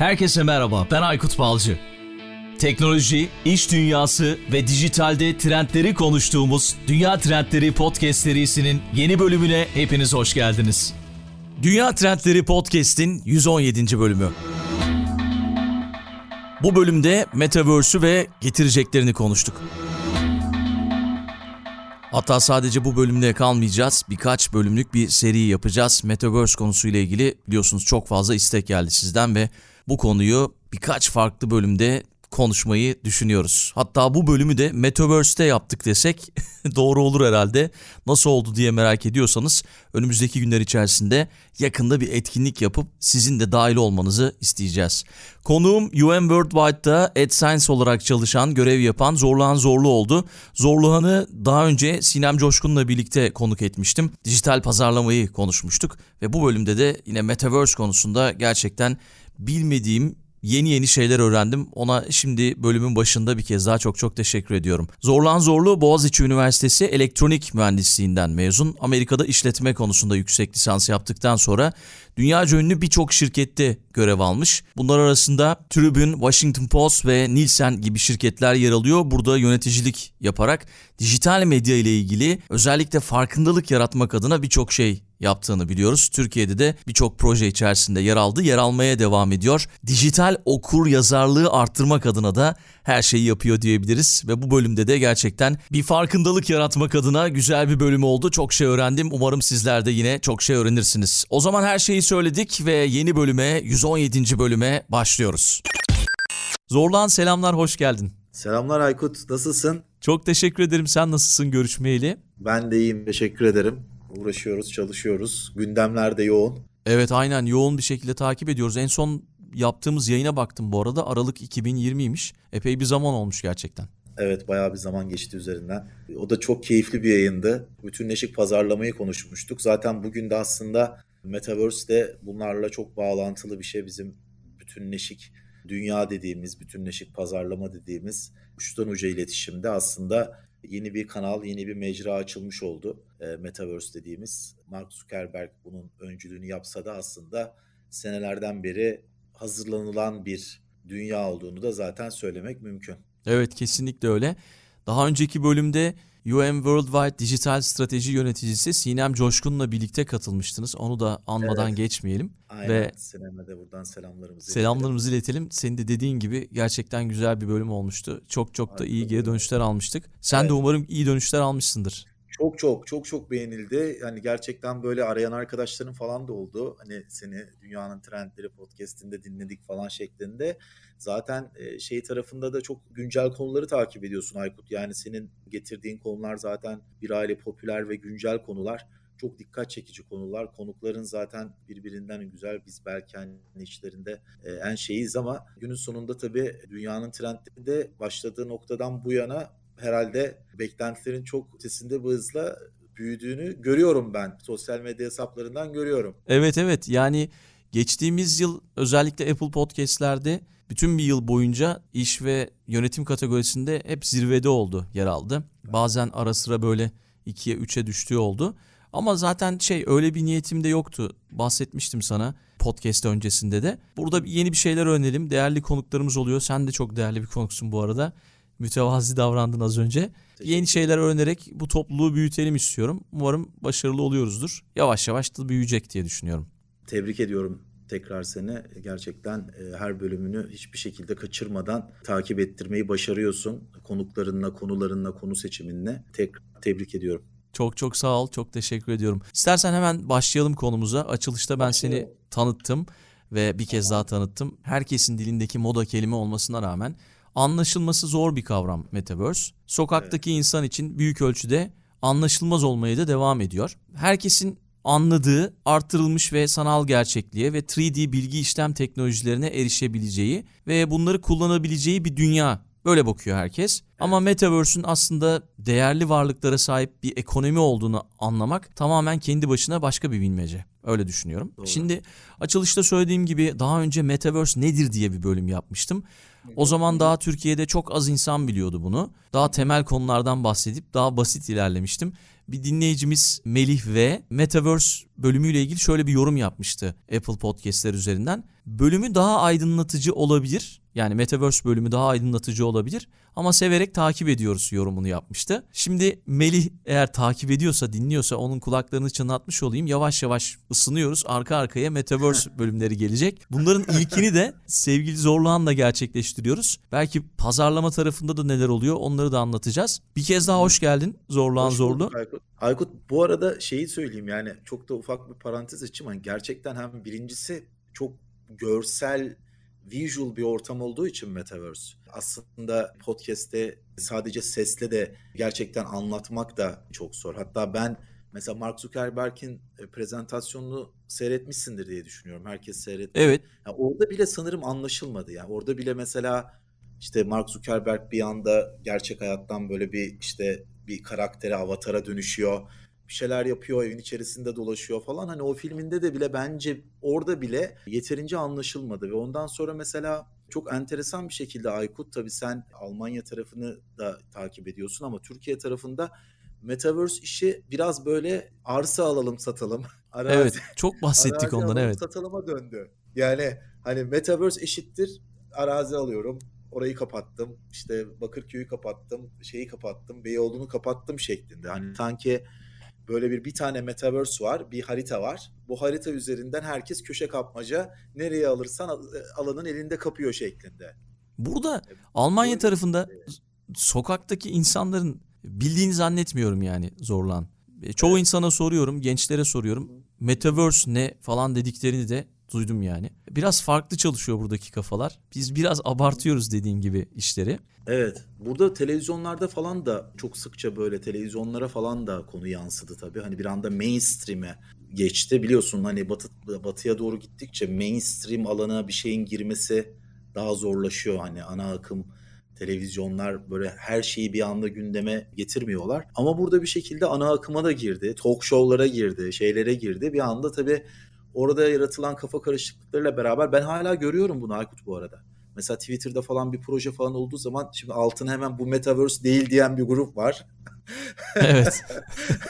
Herkese merhaba, ben Aykut Balcı. Teknoloji, iş dünyası ve dijitalde trendleri konuştuğumuz Dünya Trendleri Podcast serisinin yeni bölümüne hepiniz hoş geldiniz. Dünya Trendleri Podcast'in 117. bölümü. Bu bölümde Metaverse'ü ve getireceklerini konuştuk. Hatta sadece bu bölümde kalmayacağız. Birkaç bölümlük bir seri yapacağız. Metaverse konusuyla ilgili biliyorsunuz çok fazla istek geldi sizden ve bu konuyu birkaç farklı bölümde konuşmayı düşünüyoruz. Hatta bu bölümü de Metaverse'te yaptık desek doğru olur herhalde. Nasıl oldu diye merak ediyorsanız önümüzdeki günler içerisinde yakında bir etkinlik yapıp sizin de dahil olmanızı isteyeceğiz. Konuğum UN Worldwide'da AdSense olarak çalışan, görev yapan Zorluhan Zorlu oldu. Zorluhan'ı daha önce Sinem Coşkun'la birlikte konuk etmiştim. Dijital pazarlamayı konuşmuştuk ve bu bölümde de yine Metaverse konusunda gerçekten bilmediğim yeni yeni şeyler öğrendim. Ona şimdi bölümün başında bir kez daha çok çok teşekkür ediyorum. Zorlan Zorlu Boğaziçi Üniversitesi Elektronik Mühendisliğinden mezun. Amerika'da işletme konusunda yüksek lisans yaptıktan sonra dünyaca ünlü birçok şirkette görev almış. Bunlar arasında Tribune, Washington Post ve Nielsen gibi şirketler yer alıyor. Burada yöneticilik yaparak dijital medya ile ilgili özellikle farkındalık yaratmak adına birçok şey yaptığını biliyoruz. Türkiye'de de birçok proje içerisinde yer aldı, yer almaya devam ediyor. Dijital okur yazarlığı arttırmak adına da her şeyi yapıyor diyebiliriz ve bu bölümde de gerçekten bir farkındalık yaratmak adına güzel bir bölüm oldu. Çok şey öğrendim. Umarım sizler de yine çok şey öğrenirsiniz. O zaman her şeyi söyledik ve yeni bölüme 117. bölüme başlıyoruz. Zorlan selamlar, hoş geldin. Selamlar Aykut, nasılsın? Çok teşekkür ederim. Sen nasılsın görüşmeyeli? Ben de iyiyim, teşekkür ederim. Uğraşıyoruz, çalışıyoruz. Gündemler de yoğun. Evet aynen yoğun bir şekilde takip ediyoruz. En son yaptığımız yayına baktım bu arada. Aralık 2020'ymiş. Epey bir zaman olmuş gerçekten. Evet bayağı bir zaman geçti üzerinden. O da çok keyifli bir yayındı. Bütünleşik pazarlamayı konuşmuştuk. Zaten bugün de aslında Metaverse de bunlarla çok bağlantılı bir şey. Bizim bütünleşik dünya dediğimiz, bütünleşik pazarlama dediğimiz uçtan uca iletişimde aslında yeni bir kanal, yeni bir mecra açılmış oldu. E, Metaverse dediğimiz. Mark Zuckerberg bunun öncülüğünü yapsa da aslında senelerden beri hazırlanılan bir dünya olduğunu da zaten söylemek mümkün. Evet kesinlikle öyle. Daha önceki bölümde UN Worldwide Dijital Strateji Yöneticisi Sinem Coşkun'la birlikte katılmıştınız. Onu da anmadan evet. geçmeyelim. Aynen. Ve Sinem'e de buradan selamlarımızı Selamlarımızı iletelim. iletelim. Senin de dediğin gibi gerçekten güzel bir bölüm olmuştu. Çok çok da iyi geri dönüşler almıştık. Sen evet. de umarım iyi dönüşler almışsındır. Çok çok çok çok beğenildi. Yani gerçekten böyle arayan arkadaşların falan da oldu. Hani seni Dünyanın Trendleri podcast'inde dinledik falan şeklinde. Zaten şey tarafında da çok güncel konuları takip ediyorsun Aykut. Yani senin getirdiğin konular zaten bir aile popüler ve güncel konular. Çok dikkat çekici konular. Konukların zaten birbirinden güzel. Biz belki hani işlerinde en şeyiz ama günün sonunda tabii dünyanın trendinde başladığı noktadan bu yana herhalde beklentilerin çok ötesinde bu hızla büyüdüğünü görüyorum ben. Sosyal medya hesaplarından görüyorum. Evet evet yani geçtiğimiz yıl özellikle Apple Podcast'lerde bütün bir yıl boyunca iş ve yönetim kategorisinde hep zirvede oldu, yer aldı. Bazen ara sıra böyle 2'ye 3'e düştüğü oldu. Ama zaten şey öyle bir niyetim de yoktu. Bahsetmiştim sana podcast öncesinde de. Burada yeni bir şeyler öğrenelim. Değerli konuklarımız oluyor. Sen de çok değerli bir konuksun bu arada mütevazi davrandın az önce. Yeni şeyler öğrenerek bu topluluğu büyütelim istiyorum. Umarım başarılı oluyoruzdur. Yavaş yavaş da büyüyecek diye düşünüyorum. Tebrik ediyorum tekrar seni. Gerçekten e, her bölümünü hiçbir şekilde kaçırmadan takip ettirmeyi başarıyorsun. Konuklarınla, konularınla, konu seçiminle. Tekrar tebrik ediyorum. Çok çok sağ ol. Çok teşekkür ediyorum. İstersen hemen başlayalım konumuza. Açılışta ben seni tanıttım ve bir kez daha tanıttım. Herkesin dilindeki moda kelime olmasına rağmen anlaşılması zor bir kavram Metaverse. Sokaktaki evet. insan için büyük ölçüde anlaşılmaz olmaya da devam ediyor. Herkesin anladığı, artırılmış ve sanal gerçekliğe ve 3D bilgi işlem teknolojilerine erişebileceği ve bunları kullanabileceği bir dünya. Böyle bakıyor herkes. Ama Metaverse'ün aslında değerli varlıklara sahip bir ekonomi olduğunu anlamak tamamen kendi başına başka bir bilmece. Öyle düşünüyorum. Doğru. Şimdi açılışta söylediğim gibi daha önce Metaverse nedir diye bir bölüm yapmıştım. O zaman daha Türkiye'de çok az insan biliyordu bunu. Daha temel konulardan bahsedip daha basit ilerlemiştim. Bir dinleyicimiz Melih ve Metaverse bölümüyle ilgili şöyle bir yorum yapmıştı Apple Podcast'ler üzerinden. Bölümü daha aydınlatıcı olabilir. Yani Metaverse bölümü daha aydınlatıcı olabilir ama severek takip ediyoruz yorumunu yapmıştı. Şimdi Melih eğer takip ediyorsa, dinliyorsa onun kulaklarını çınlatmış olayım. Yavaş yavaş ısınıyoruz. Arka arkaya Metaverse bölümleri gelecek. Bunların ilkini de sevgili Zorluhan'la gerçekleştiriyoruz. Belki pazarlama tarafında da neler oluyor onları da anlatacağız. Bir kez daha hoş geldin Zorluhan Hoş Zorlu. bulduk Aykut. Aykut bu arada şeyi söyleyeyim yani çok da ufak bir parantez açayım. Hani gerçekten hem birincisi çok görsel visual bir ortam olduğu için Metaverse. Aslında podcast'te sadece sesle de gerçekten anlatmak da çok zor. Hatta ben mesela Mark Zuckerberg'in e, prezentasyonunu seyretmişsindir diye düşünüyorum. Herkes seyretti. Evet. Yani orada bile sanırım anlaşılmadı. Yani orada bile mesela işte Mark Zuckerberg bir anda gerçek hayattan böyle bir işte bir karaktere, avatara dönüşüyor. Bir şeyler yapıyor, evin içerisinde dolaşıyor falan. Hani o filminde de bile bence orada bile yeterince anlaşılmadı. Ve ondan sonra mesela çok enteresan bir şekilde Aykut tabii sen Almanya tarafını da takip ediyorsun ama Türkiye tarafında Metaverse işi biraz böyle arsa alalım satalım. Arazi, Evet. Çok bahsettik arazi ondan alalım evet. satalıma döndü. Yani hani Metaverse eşittir arazi alıyorum. Orayı kapattım. İşte Bakırköy'ü kapattım. Şeyi kapattım. Beyoğlu'nu kapattım şeklinde. Hani sanki böyle bir bir tane metaverse var, bir harita var. Bu harita üzerinden herkes köşe kapmaca nereye alırsan al- alanın elinde kapıyor şeklinde. Burada Almanya tarafında sokaktaki insanların bildiğini zannetmiyorum yani zorlan. E, Çoğu insana soruyorum, gençlere soruyorum. Metaverse ne falan dediklerini de duydum yani. Biraz farklı çalışıyor buradaki kafalar. Biz biraz abartıyoruz dediğin gibi işleri. Evet. Burada televizyonlarda falan da çok sıkça böyle televizyonlara falan da konu yansıdı tabii. Hani bir anda mainstream'e geçti. Biliyorsun hani batı, batıya doğru gittikçe mainstream alana bir şeyin girmesi daha zorlaşıyor. Hani ana akım televizyonlar böyle her şeyi bir anda gündeme getirmiyorlar. Ama burada bir şekilde ana akıma da girdi. Talk show'lara girdi, şeylere girdi. Bir anda tabii orada yaratılan kafa karışıklıklarıyla beraber ben hala görüyorum bunu Aykut bu arada. Mesela Twitter'da falan bir proje falan olduğu zaman şimdi altına hemen bu metaverse değil diyen bir grup var. Evet.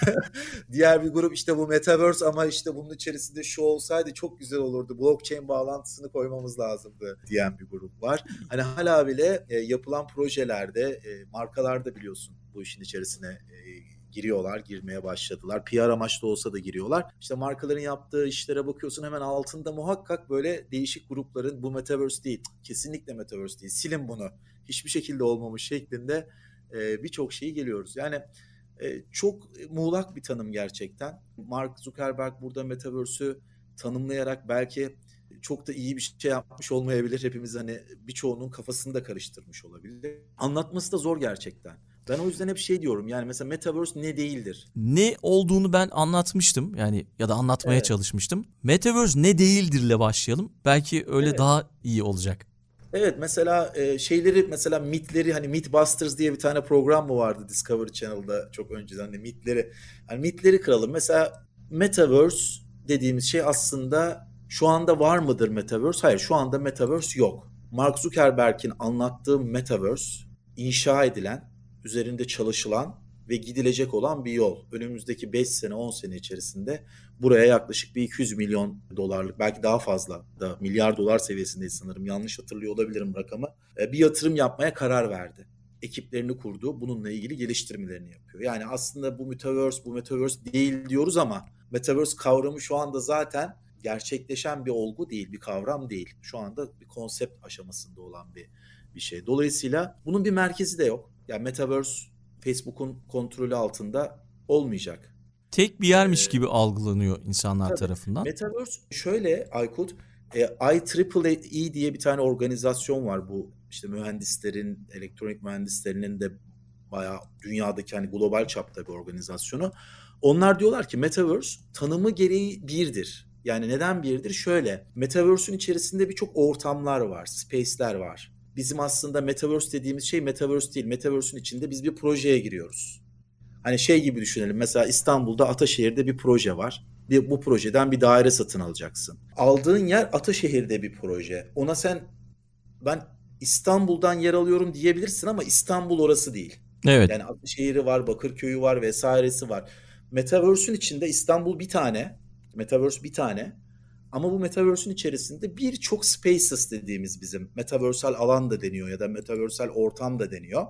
Diğer bir grup işte bu metaverse ama işte bunun içerisinde şu olsaydı çok güzel olurdu. Blockchain bağlantısını koymamız lazımdı diyen bir grup var. Hani hala bile e, yapılan projelerde e, markalar da biliyorsun bu işin içerisine e, giriyorlar, girmeye başladılar. PR amaçlı olsa da giriyorlar. İşte markaların yaptığı işlere bakıyorsun hemen altında muhakkak böyle değişik grupların bu metaverse değil, kesinlikle metaverse değil, silin bunu, hiçbir şekilde olmamış şeklinde e, birçok şeyi geliyoruz. Yani e, çok muğlak bir tanım gerçekten. Mark Zuckerberg burada metaverse'ü tanımlayarak belki çok da iyi bir şey yapmış olmayabilir. Hepimiz hani birçoğunun kafasını da karıştırmış olabilir. Anlatması da zor gerçekten. Ben o yüzden hep şey diyorum yani mesela metaverse ne değildir? Ne olduğunu ben anlatmıştım yani ya da anlatmaya Evet. çalışmıştım. Metaverse ne değildirle başlayalım. Belki öyle Evet. daha iyi olacak. Evet mesela e, şeyleri mesela mitleri hani Mythbusters diye bir tane program mı vardı Discovery Channel'da çok önceden hani mitleri hani mitleri kıralım. Mesela Metaverse dediğimiz şey aslında şu anda var mıdır Metaverse? Hayır şu anda Metaverse yok. Mark Zuckerberg'in anlattığı Metaverse inşa edilen, üzerinde çalışılan ve gidilecek olan bir yol. Önümüzdeki 5 sene 10 sene içerisinde buraya yaklaşık bir 200 milyon dolarlık belki daha fazla da milyar dolar seviyesindeyiz sanırım yanlış hatırlıyor olabilirim rakamı. E, Bir yatırım yapmaya karar verdi. Ekiplerini kurdu. Bununla ilgili geliştirmelerini yapıyor. Yani aslında bu metaverse bu metaverse değil diyoruz ama metaverse kavramı şu anda zaten gerçekleşen bir olgu değil, bir kavram değil. Şu anda bir konsept aşamasında olan bir bir şey. Dolayısıyla bunun bir merkezi de yok. Yani metaverse Facebook'un kontrolü altında olmayacak. Tek bir yermiş gibi algılanıyor insanlar Tabii. tarafından. Metaverse şöyle Aykut, e, IEEE diye bir tane organizasyon var bu işte mühendislerin, elektronik mühendislerinin de bayağı dünyadaki hani global çapta bir organizasyonu. Onlar diyorlar ki Metaverse tanımı gereği birdir. Yani neden birdir? Şöyle, Metaverse'ün içerisinde birçok ortamlar var, space'ler var. Bizim aslında Metaverse dediğimiz şey Metaverse değil. Metaverse'ün içinde biz bir projeye giriyoruz. Hani şey gibi düşünelim. Mesela İstanbul'da Ataşehir'de bir proje var. Bir, bu projeden bir daire satın alacaksın. Aldığın yer Ataşehir'de bir proje. Ona sen ben İstanbul'dan yer alıyorum diyebilirsin ama İstanbul orası değil. Evet. Yani Ataşehir'i var, Bakırköy'ü var vesairesi var. Metaverse'ün içinde İstanbul bir tane, Metaverse bir tane Ama bu metaverse'ün içerisinde birçok spaces dediğimiz bizim metaversal alan da deniyor ya da metaversal ortam da deniyor.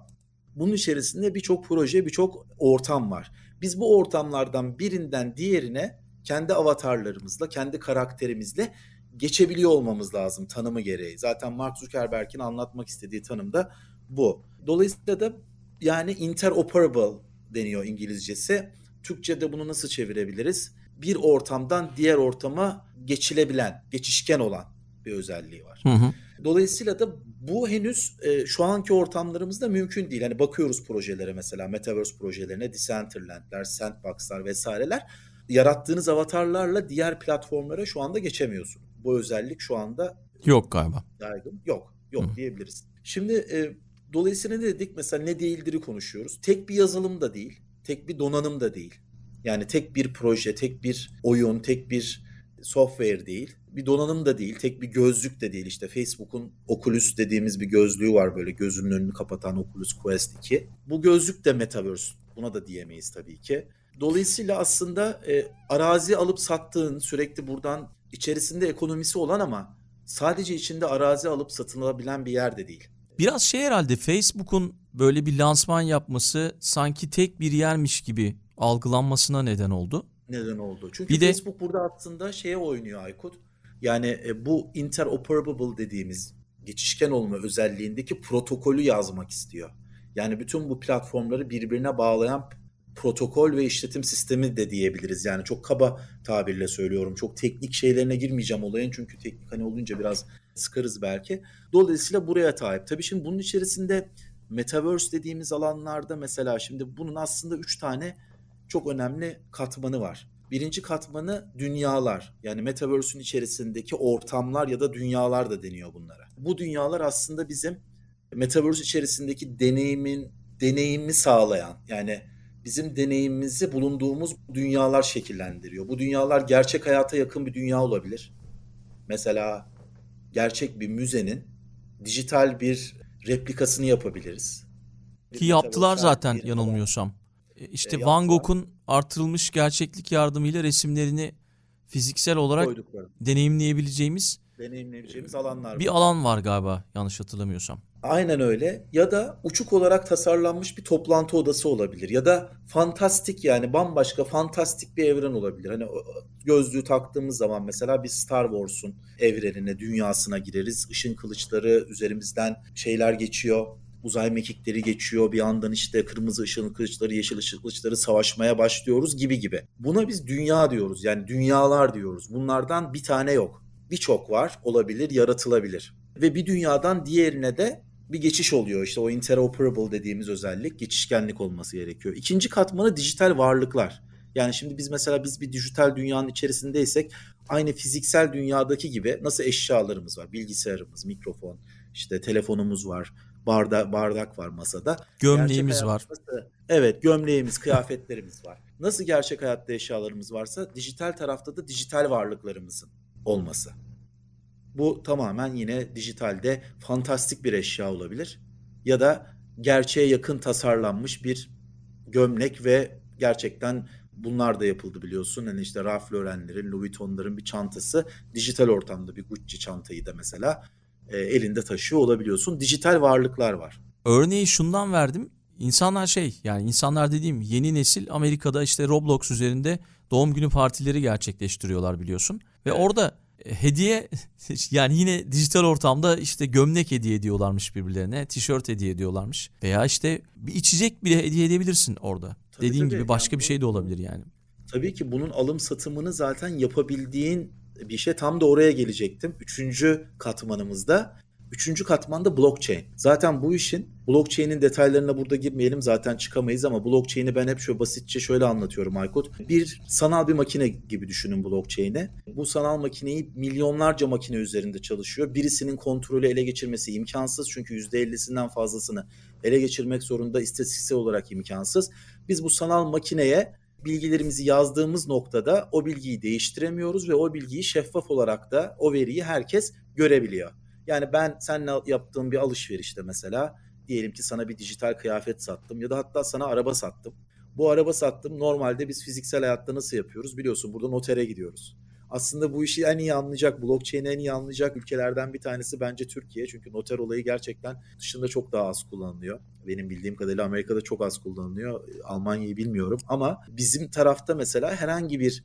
Bunun içerisinde birçok proje, birçok ortam var. Biz bu ortamlardan birinden diğerine kendi avatarlarımızla, kendi karakterimizle geçebiliyor olmamız lazım tanımı gereği. Zaten Mark Zuckerberg'in anlatmak istediği tanım da bu. Dolayısıyla da yani interoperable deniyor İngilizcesi. Türkçe'de bunu nasıl çevirebiliriz? Bir ortamdan diğer ortama geçilebilen, geçişken olan bir özelliği var. Hı hı. Dolayısıyla da bu henüz e, şu anki ortamlarımızda mümkün değil. Hani bakıyoruz projelere mesela Metaverse projelerine, Decentraland'ler, Sandbox'lar vesaireler. Yarattığınız avatarlarla diğer platformlara şu anda geçemiyorsun. Bu özellik şu anda yok galiba. Yaygın. Yok. Yok Hı. diyebiliriz. Şimdi e, dolayısıyla ne dedik? Mesela ne değildir'i konuşuyoruz. Tek bir yazılım da değil. Tek bir donanım da değil. Yani tek bir proje, tek bir oyun, tek bir software değil. Bir donanım da değil, tek bir gözlük de değil. İşte Facebook'un Oculus dediğimiz bir gözlüğü var böyle gözünün önünü kapatan Oculus Quest 2. Bu gözlük de Metaverse. Buna da diyemeyiz tabii ki. Dolayısıyla aslında e, arazi alıp sattığın sürekli buradan içerisinde ekonomisi olan ama sadece içinde arazi alıp satılabilen bir yer de değil. Biraz şey herhalde Facebook'un böyle bir lansman yapması sanki tek bir yermiş gibi algılanmasına neden oldu. Neden oldu? Çünkü bir Facebook de... burada aslında şeye oynuyor Aykut. Yani e, bu interoperable dediğimiz geçişken olma özelliğindeki protokolü yazmak istiyor. Yani bütün bu platformları birbirine bağlayan protokol ve işletim sistemi de diyebiliriz. Yani çok kaba tabirle söylüyorum. Çok teknik şeylerine girmeyeceğim olayın çünkü teknik hani olunca biraz sıkarız belki. Dolayısıyla buraya sahip. Tabii şimdi bunun içerisinde metaverse dediğimiz alanlarda mesela şimdi bunun aslında üç tane çok önemli katmanı var. Birinci katmanı dünyalar. Yani metaverse'ün içerisindeki ortamlar ya da dünyalar da deniyor bunlara. Bu dünyalar aslında bizim metaverse içerisindeki deneyimin deneyimi sağlayan yani bizim deneyimimizi bulunduğumuz dünyalar şekillendiriyor. Bu dünyalar gerçek hayata yakın bir dünya olabilir. Mesela gerçek bir müzenin dijital bir replikasını yapabiliriz. Ki yaptılar zaten yanılmıyorsam. E, işte e, Van Gogh'un artırılmış gerçeklik yardımıyla resimlerini fiziksel olarak koydukları. deneyimleyebileceğimiz deneyimleyebileceğimiz alanlar bir var. alan var galiba yanlış hatırlamıyorsam. Aynen öyle ya da uçuk olarak tasarlanmış bir toplantı odası olabilir ya da fantastik yani bambaşka fantastik bir evren olabilir. Hani gözlüğü taktığımız zaman mesela bir Star Wars'un evrenine, dünyasına gireriz. Işın kılıçları üzerimizden şeyler geçiyor uzay mekikleri geçiyor. Bir yandan işte kırmızı ışın kılıçları, yeşil ışın kılıçları savaşmaya başlıyoruz gibi gibi. Buna biz dünya diyoruz. Yani dünyalar diyoruz. Bunlardan bir tane yok. Birçok var, olabilir, yaratılabilir. Ve bir dünyadan diğerine de bir geçiş oluyor. İşte o interoperable dediğimiz özellik geçişkenlik olması gerekiyor. İkinci katmanı dijital varlıklar. Yani şimdi biz mesela biz bir dijital dünyanın içerisindeysek aynı fiziksel dünyadaki gibi nasıl eşyalarımız var? Bilgisayarımız, mikrofon, işte telefonumuz var, barda, bardak var masada. Gömleğimiz var. Nasıl, evet gömleğimiz, kıyafetlerimiz var. Nasıl gerçek hayatta eşyalarımız varsa dijital tarafta da dijital varlıklarımızın olması. Bu tamamen yine dijitalde fantastik bir eşya olabilir. Ya da gerçeğe yakın tasarlanmış bir gömlek ve gerçekten bunlar da yapıldı biliyorsun. Hani işte Ralph Lauren'lerin, Louis Vuitton'ların bir çantası dijital ortamda bir Gucci çantayı da mesela e, elinde taşıyor olabiliyorsun. Dijital varlıklar var. Örneği şundan verdim. İnsanlar şey yani insanlar dediğim yeni nesil Amerika'da işte Roblox üzerinde doğum günü partileri gerçekleştiriyorlar biliyorsun. Ve evet. orada e, hediye yani yine dijital ortamda işte gömlek hediye ediyorlarmış birbirlerine, tişört hediye ediyorlarmış veya işte bir içecek bile hediye edebilirsin orada. Tabii, Dediğin tabii. gibi başka yani bir şey de olabilir yani. Tabii ki bunun alım satımını zaten yapabildiğin bir şey tam da oraya gelecektim. Üçüncü katmanımızda Üçüncü katmanda blockchain. Zaten bu işin blockchain'in detaylarına burada girmeyelim zaten çıkamayız ama blockchain'i ben hep şöyle basitçe şöyle anlatıyorum Aykut. Bir sanal bir makine gibi düşünün blockchain'i. Bu sanal makineyi milyonlarca makine üzerinde çalışıyor. Birisinin kontrolü ele geçirmesi imkansız çünkü %50'sinden fazlasını ele geçirmek zorunda istatistiksel olarak imkansız. Biz bu sanal makineye bilgilerimizi yazdığımız noktada o bilgiyi değiştiremiyoruz ve o bilgiyi şeffaf olarak da o veriyi herkes görebiliyor. Yani ben seninle yaptığım bir alışverişte mesela diyelim ki sana bir dijital kıyafet sattım ya da hatta sana araba sattım. Bu araba sattım normalde biz fiziksel hayatta nasıl yapıyoruz biliyorsun burada notere gidiyoruz. Aslında bu işi en iyi anlayacak, blockchain'i en iyi anlayacak ülkelerden bir tanesi bence Türkiye. Çünkü noter olayı gerçekten dışında çok daha az kullanılıyor. Benim bildiğim kadarıyla Amerika'da çok az kullanılıyor. Almanya'yı bilmiyorum ama bizim tarafta mesela herhangi bir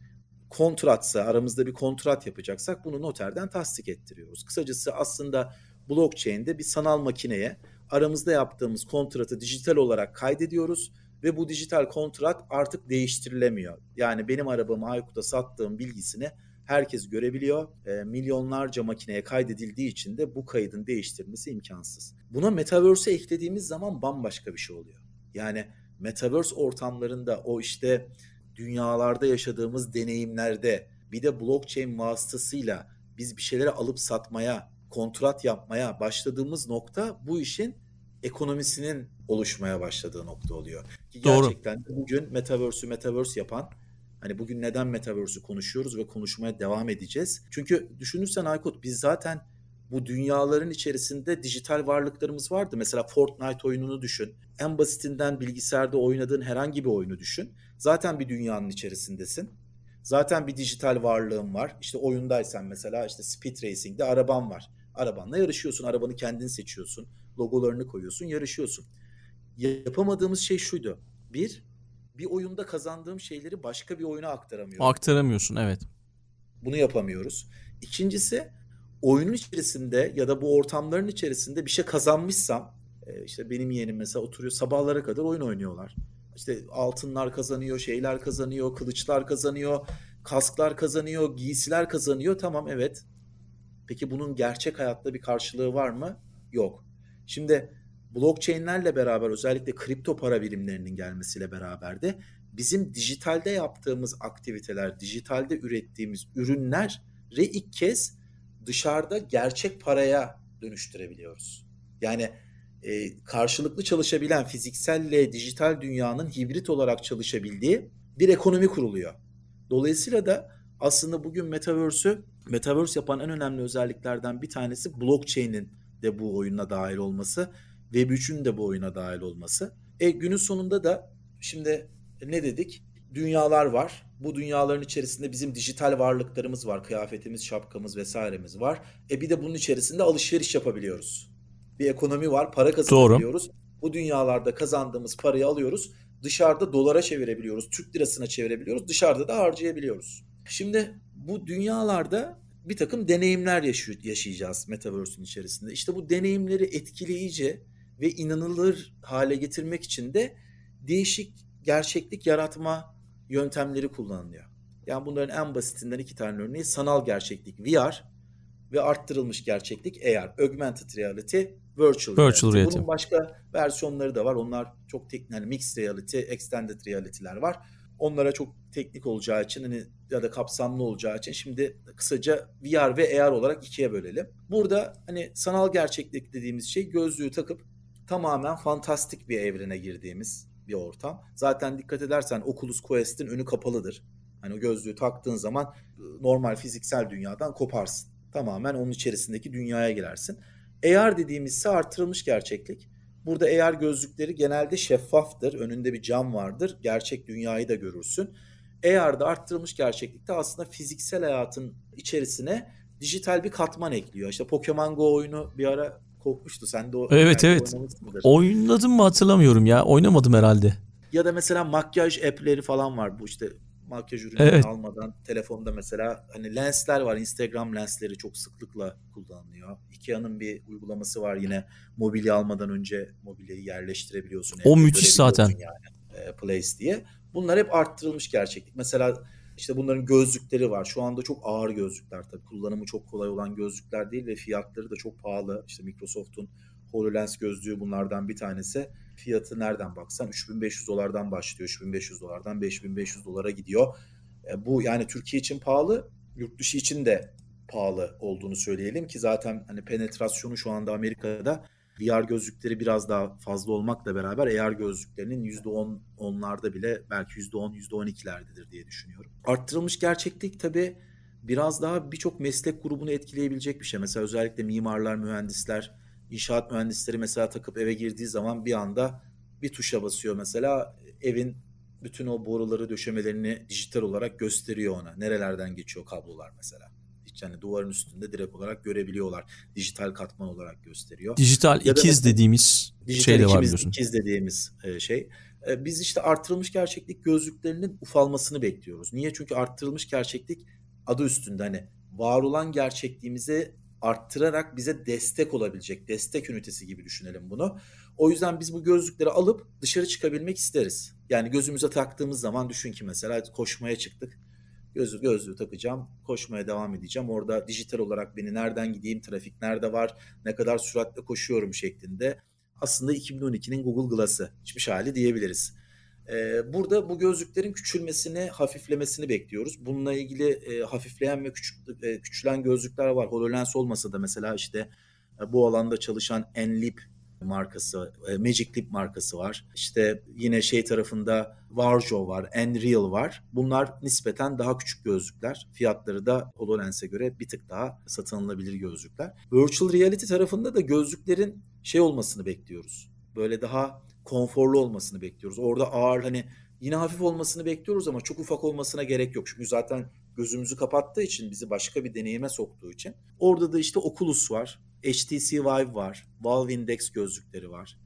kontratsa, aramızda bir kontrat yapacaksak bunu noterden tasdik ettiriyoruz. Kısacası aslında blockchain'de bir sanal makineye aramızda yaptığımız kontratı dijital olarak kaydediyoruz ve bu dijital kontrat artık değiştirilemiyor. Yani benim arabamı Aykut'a sattığım bilgisini herkes görebiliyor. E, milyonlarca makineye kaydedildiği için de bu kaydın değiştirilmesi imkansız. Buna Metaverse'e eklediğimiz zaman bambaşka bir şey oluyor. Yani Metaverse ortamlarında o işte dünyalarda yaşadığımız deneyimlerde bir de blockchain vasıtasıyla biz bir şeyleri alıp satmaya, kontrat yapmaya başladığımız nokta bu işin ekonomisinin oluşmaya başladığı nokta oluyor. Ki Doğru. gerçekten bugün Metaverse'ü Metaverse yapan Hani bugün neden Metaverse'ü konuşuyoruz ve konuşmaya devam edeceğiz? Çünkü düşünürsen Aykut biz zaten bu dünyaların içerisinde dijital varlıklarımız vardı. Mesela Fortnite oyununu düşün. En basitinden bilgisayarda oynadığın herhangi bir oyunu düşün. Zaten bir dünyanın içerisindesin. Zaten bir dijital varlığın var. İşte oyundaysan mesela işte Speed Racing'de araban var. Arabanla yarışıyorsun. Arabanı kendin seçiyorsun. Logolarını koyuyorsun. Yarışıyorsun. Yapamadığımız şey şuydu. Bir, bir oyunda kazandığım şeyleri başka bir oyuna aktaramıyorum. Aktaramıyorsun evet. Bunu yapamıyoruz. İkincisi oyunun içerisinde ya da bu ortamların içerisinde bir şey kazanmışsam e, işte benim yeğenim mesela oturuyor sabahlara kadar oyun oynuyorlar. İşte altınlar kazanıyor, şeyler kazanıyor, kılıçlar kazanıyor, kasklar kazanıyor, giysiler kazanıyor. Tamam evet. Peki bunun gerçek hayatta bir karşılığı var mı? Yok. Şimdi blockchain'lerle beraber özellikle kripto para birimlerinin gelmesiyle beraber de bizim dijitalde yaptığımız aktiviteler, dijitalde ürettiğimiz ürünler ilk kez dışarıda gerçek paraya dönüştürebiliyoruz. Yani e, karşılıklı çalışabilen fizikselle dijital dünyanın hibrit olarak çalışabildiği bir ekonomi kuruluyor. Dolayısıyla da aslında bugün Metaverse'ü Metaverse yapan en önemli özelliklerden bir tanesi blockchain'in de bu oyuna dahil olması Web3'ün de bu oyuna dahil olması. E günün sonunda da şimdi ne dedik? Dünyalar var. Bu dünyaların içerisinde bizim dijital varlıklarımız var. Kıyafetimiz, şapkamız vesairemiz var. E bir de bunun içerisinde alışveriş yapabiliyoruz. Bir ekonomi var. Para kazanabiliyoruz. Doğru. Bu dünyalarda kazandığımız parayı alıyoruz. Dışarıda dolara çevirebiliyoruz. Türk lirasına çevirebiliyoruz. Dışarıda da harcayabiliyoruz. Şimdi bu dünyalarda bir takım deneyimler yaşayacağız Metaverse'ün içerisinde. İşte bu deneyimleri etkileyici ve inanılır hale getirmek için de değişik gerçeklik yaratma yöntemleri kullanılıyor. Yani bunların en basitinden iki tane örneği sanal gerçeklik VR ve arttırılmış gerçeklik AR, Augmented Reality, Virtual, Virtual reality. Bunun başka versiyonları da var. Onlar çok teknik, yani Mixed Reality, Extended Reality'ler var. Onlara çok teknik olacağı için hani ya da kapsamlı olacağı için şimdi kısaca VR ve AR olarak ikiye bölelim. Burada hani sanal gerçeklik dediğimiz şey gözlüğü takıp tamamen fantastik bir evrene girdiğimiz bir ortam. Zaten dikkat edersen Oculus Quest'in önü kapalıdır. Hani o gözlüğü taktığın zaman ıı, normal fiziksel dünyadan koparsın. Tamamen onun içerisindeki dünyaya girersin. AR dediğimiz ise artırılmış gerçeklik. Burada AR gözlükleri genelde şeffaftır. Önünde bir cam vardır. Gerçek dünyayı da görürsün. AR'da arttırılmış gerçeklikte aslında fiziksel hayatın içerisine dijital bir katman ekliyor. İşte Pokemon Go oyunu bir ara kopmuştu. Sen de o Evet evet. Oynadım mı hatırlamıyorum ya. Oynamadım herhalde. Ya da mesela makyaj app'leri falan var. Bu işte makyaj ürünleri evet. almadan telefonda mesela hani lensler var. Instagram lensleri çok sıklıkla kullanılıyor. Ikea'nın bir uygulaması var yine mobilya almadan önce mobilyayı yerleştirebiliyorsun. O müthiş zaten. Yani, e, Place diye. Bunlar hep arttırılmış gerçeklik. Mesela işte bunların gözlükleri var. Şu anda çok ağır gözlükler tabii. Kullanımı çok kolay olan gözlükler değil ve fiyatları da çok pahalı. İşte Microsoft'un HoloLens gözlüğü bunlardan bir tanesi. Fiyatı nereden baksan 3500 dolardan başlıyor. 3500 dolardan 5500 dolara gidiyor. E, bu yani Türkiye için pahalı, yurt dışı için de pahalı olduğunu söyleyelim ki zaten hani penetrasyonu şu anda Amerika'da VR gözlükleri biraz daha fazla olmakla beraber AR gözlüklerinin %10 onlarda bile belki %10 %12'lerdedir diye düşünüyorum. Arttırılmış gerçeklik tabii biraz daha birçok meslek grubunu etkileyebilecek bir şey. Mesela özellikle mimarlar, mühendisler, inşaat mühendisleri mesela takıp eve girdiği zaman bir anda bir tuşa basıyor mesela evin bütün o boruları döşemelerini dijital olarak gösteriyor ona. Nerelerden geçiyor kablolar mesela. Yani duvarın üstünde direkt olarak görebiliyorlar. Dijital katman olarak gösteriyor. Dijital Ya da ikiz mesela- dediğimiz şey de var biliyorsun. ikiz dediğimiz e, şey. E, Biz işte artırılmış gerçeklik gözlüklerinin ufalmasını bekliyoruz. Niye? Çünkü artırılmış gerçeklik adı üstünde hani var olan gerçekliğimizi arttırarak bize destek olabilecek, destek ünitesi gibi düşünelim bunu. O yüzden biz bu gözlükleri alıp dışarı çıkabilmek isteriz. Yani gözümüze taktığımız zaman düşün ki mesela koşmaya çıktık. Gözlüğü, gözlüğü takacağım, koşmaya devam edeceğim. Orada dijital olarak beni nereden gideyim, trafik nerede var, ne kadar süratle koşuyorum şeklinde aslında 2012'nin Google Glass'ı çıkmış hali diyebiliriz. Ee, burada bu gözlüklerin küçülmesini, hafiflemesini bekliyoruz. Bununla ilgili e, hafifleyen ve küçük, e, küçülen gözlükler var. HoloLens olmasa da mesela işte e, bu alanda çalışan Enlip markası, e, Magic Leap markası var. İşte yine şey tarafında Varjo var, Enreal var. Bunlar nispeten daha küçük gözlükler. Fiyatları da HoloLens'e göre bir tık daha satın alınabilir gözlükler. Virtual Reality tarafında da gözlüklerin şey olmasını bekliyoruz. Böyle daha konforlu olmasını bekliyoruz. Orada ağır hani yine hafif olmasını bekliyoruz ama çok ufak olmasına gerek yok. Çünkü zaten gözümüzü kapattığı için bizi başka bir deneyime soktuğu için. Orada da işte Oculus var, HTC Vive var, Valve Index gözlükleri var.